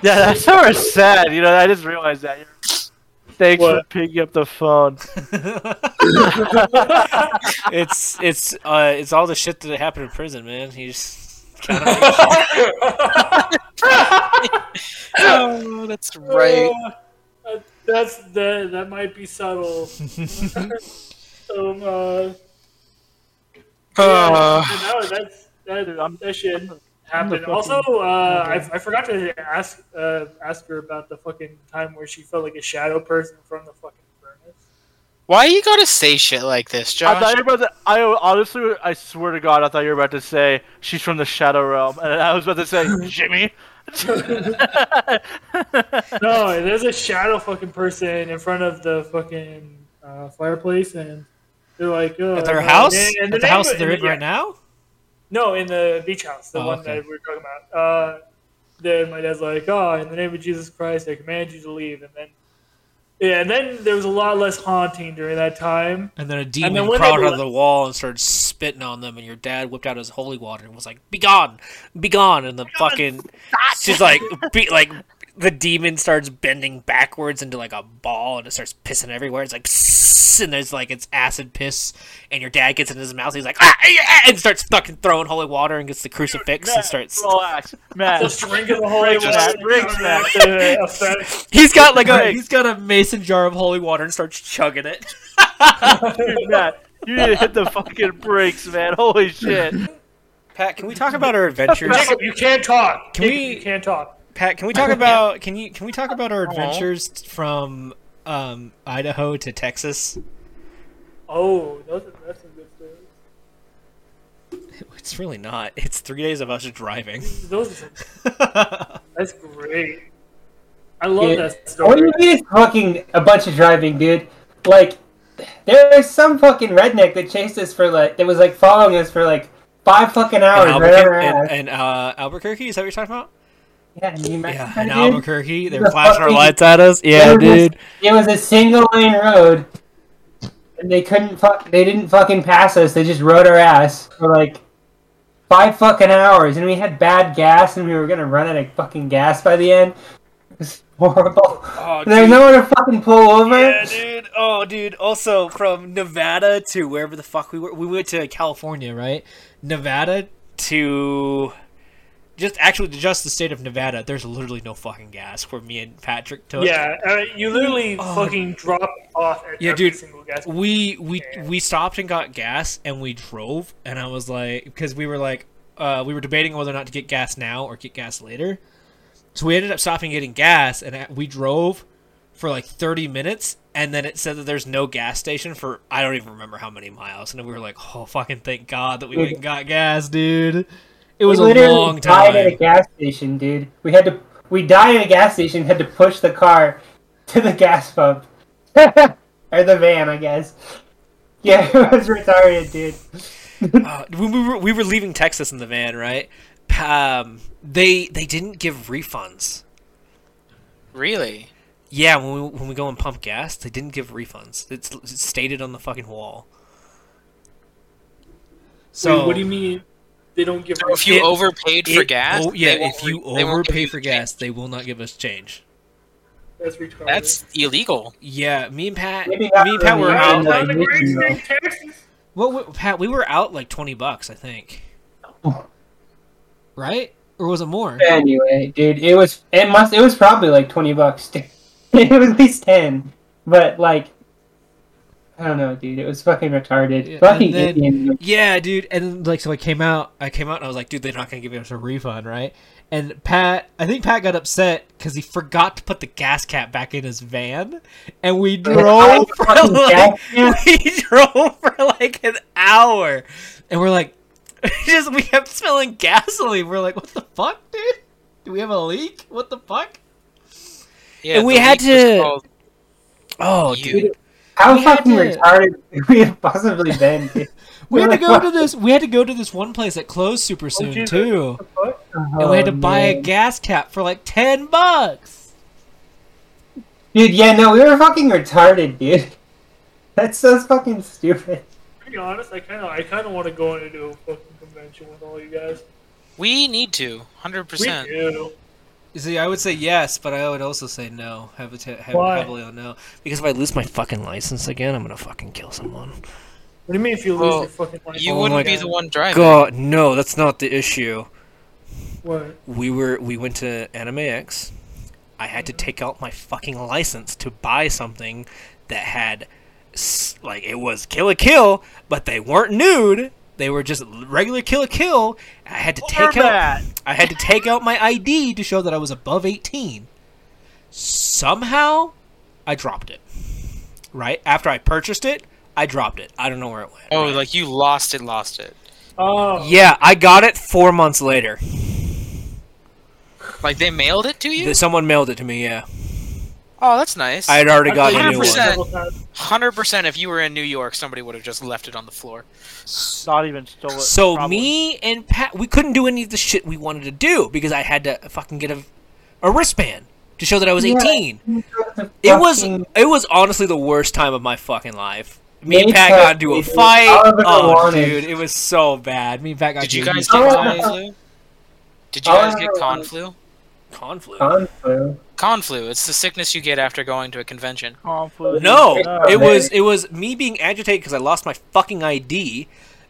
Yeah, that's sort of sad. You know, I just realized that. Thanks What? for picking up the phone. it's it's uh it's all the shit that happened in prison, man. He's kind oh, that's right. Uh, that's that. That might be subtle. um, uh, Uh. yeah, no, that's that. That shit happened. Also, uh, I, Okay. I forgot to ask uh, ask her about the fucking time where she felt like a shadow person from the fucking furnace. Why you gotta say shit like this, Josh? I thought you were about to. I honestly, I swear to God, I thought you were about to say she's from the Shadow Realm, and I was about to say Jimmy. no, there's a shadow fucking person in front of the fucking uh, fireplace, and they're like, oh, At their house? and- and At the name house that they're in yeah. right now? No, in the beach house, the Oh, one okay. that we were talking about. Uh, then my dad's like, "Oh, in the name of Jesus Christ, I command you to leave." And then, yeah, and then there was a lot less haunting during that time. And then a And demon then when crawled they out of the wall and started spitting on them, and your dad whipped out his holy water and was like, "Be gone, be gone!" And the fucking she's like, be, like the demon starts bending backwards into like a ball, and it starts pissing everywhere. It's like, psss, and there's like it's acid piss, and your dad gets in his mouth. He's like, ah, yeah, and starts fucking throwing holy water and gets the crucifix and starts. Relax, man. Just drinking the holy water. man. Drinks, man. the effect. He's got like a he's got a mason jar of holy water and starts chugging it. Dude, Matt, you need to hit the fucking brakes, man. Holy shit. Pat, can we talk about our adventures? Jacob, you can't talk. Can Jacob, we- You can't talk. Pat, can we talk about can you can we talk about our Aw. adventures from um, Idaho to Texas? Oh, those are, that's some good stories. It's really not. It's three days of us driving. Those are some, that's great. I love Dude, that story. What do story. you mean it's fucking a bunch of driving, dude? Like, there was some fucking redneck that chased us for like, that was like following us for like five fucking In hours. right over Albuquerque, our in, in, uh, Albuquerque, is that what you're talking about? Yeah, New Mexico, Yeah, in dude. Albuquerque, they The were flashing our lights at us. Yeah, dude. It was a single lane road, and they couldn't fuck. They didn't fucking pass us. They just rode our ass for like five fucking hours, and we had bad gas, and we were gonna run out of fucking gas by the end. It was horrible. Oh, There's nowhere to fucking pull over. Yeah, dude. Oh, dude. Also, from Nevada to wherever the fuck we were, we went to California, right? Nevada to just actually just the state of Nevada. There's literally no fucking gas where me and Patrick took. Yeah, uh, you literally Oh. fucking drop off at Yeah, every dude. single gas We we we stopped and got gas and we drove and I was like because we were like uh, we were debating whether or not to get gas now or get gas later. So we ended up stopping getting gas and uh, we drove for like 30 minutes and then it said that there's no gas station for I don't even remember how many miles and then we were like oh fucking thank god that we went and got gas dude. It was we a literally long Died at a gas station, dude. We had to. We died at a gas station. Had to push the car to the gas pump or the van, I guess. Yeah, it was retarded, dude. uh, when we were we were leaving Texas in the van, right? Um, they they didn't give refunds. Really? Yeah, when we when we go and pump gas, they didn't give refunds. It's, it's stated on the fucking wall. So Wait, what do you mean they don't give? So if you It- overpaid for gas, oh, yeah, if you re- they won't give overpay for the gas, they will not give us change. That's retarded. That's illegal. Yeah, me and Pat, me and Pat were out like like, Michigan, though. Texas. well, we, Pat, we were out like twenty bucks, I think. Right? Or was it more? Anyway, dude, it was it must it was probably like twenty bucks. it was at least ten, but like I don't know, dude. It was fucking retarded. Yeah, fucking and then- Indian. Yeah, dude. And like, so I came out. I came out and I was like, dude, they're not gonna give us a refund, right? And Pat, I think Pat got upset because he forgot to put the gas cap back in his van, and we drove for like we drove for like an hour, and we're like, just we kept smelling gasoline. We're like, what the fuck, dude? Do we have a leak? What the fuck? Yeah, And we had to- called Oh, you. dude. How We fucking to- retarded could we have possibly been? We had to go to this. We had to go to this one place that closed super soon too. What? and we had to Oh, buy a gas cap for like ten bucks. Dude, yeah, no, we were fucking retarded, dude. That's so fucking stupid. To be honest, I kind of, I kind of want to go into a fucking convention with all you guys. We need to, hundred We percent. do. You See, I would say yes, but I would also say no. Have it have Why? heavily on no. Because if I lose my fucking license again, I'm gonna fucking kill someone. What do you mean if you lose Well, your fucking license? You Oh wouldn't my be the one driving. God, no, that's not the issue. What? We were we went to Anime X. I had to take out my fucking license to buy something that had like it was Kill la Kill, but they weren't nude. They were just regular Kill la Kill. I had to take out Format. I had to take out my ID to show that I was above 18. Somehow, I dropped it. Right after I purchased it, I dropped it. I don't know where it went. Oh, like you lost it, lost it. Oh. Yeah, I got it four months later. Like they mailed it to you? Someone mailed it to me. Yeah, Oh, that's nice. I had already got a Hundred new one. percent. Hundred percent. If you were in New York, somebody would have just left it on the floor. Not even stole it. So probably. me and Pat, we couldn't do any of the shit we wanted to do because I had to fucking get a, a wristband to show that I was Yeah. 18. It was it was honestly the worst time of my fucking life. Me and Pat too, got into a dude. fight. Oh, dude, it was so bad. Me and Pat got Did you guys get conflu? Did you guys get no, no. conflu? conflict. Conflu. Conflu. It's the sickness you get after going to a convention. Conflu. No, No, it was it was me being agitated because I lost my fucking ID.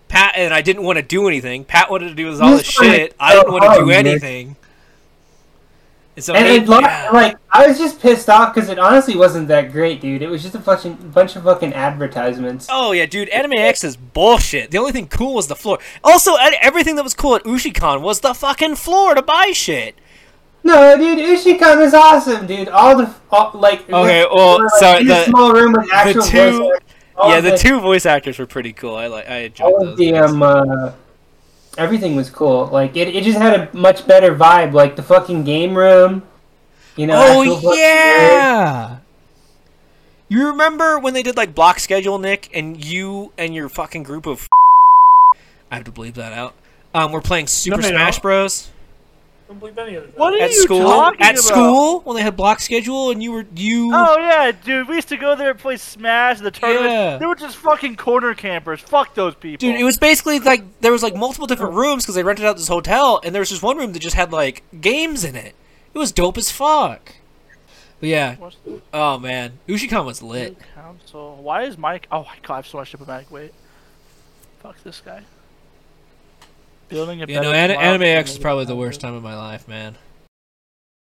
Pat and I didn't want to do anything. Pat wanted to do all You this shit. I didn't want to do anything. And so And me- it, lo- yeah. like, I was just pissed off because it honestly wasn't that great, dude. It was just a fucking bunch of fucking advertisements. Oh yeah, dude, Anime X is bullshit. The only thing cool was the floor. Also, everything that was cool at Ushicon was the fucking floor to buy shit. No, dude, Ushicon is awesome, dude. All the all, like. Okay, well, were, like, sorry, in the- a small room with The two, voice actors. Yeah, the the- two voice actors were pretty cool. I like, I enjoyed all those. the um uh, everything was cool. Like it, it just had a much better vibe. Like the fucking game room. You know. oh fucking- yeah. You remember when they did like block schedule, Nick, and you and your fucking group of I have to bleep that out. Um, we're playing Super No, Smash don't. Bros. Don't believe any of this. What are at you school. talking At about? school when they had block schedule, and you were you. Oh yeah, dude. We used to go there and play Smash. The tournament. Yeah. They were just fucking corner campers. Fuck those people. Dude, it was basically like there was like multiple different rooms because they rented out this hotel, and there was just one room that just had like games in it. It was dope as fuck. But yeah, oh man, Ushicon was lit. council? Why is Mike? Oh my god, I have so much diplomatic weight. Fuck this guy. Building a know, An- Anime X is probably the worst time of my life, man.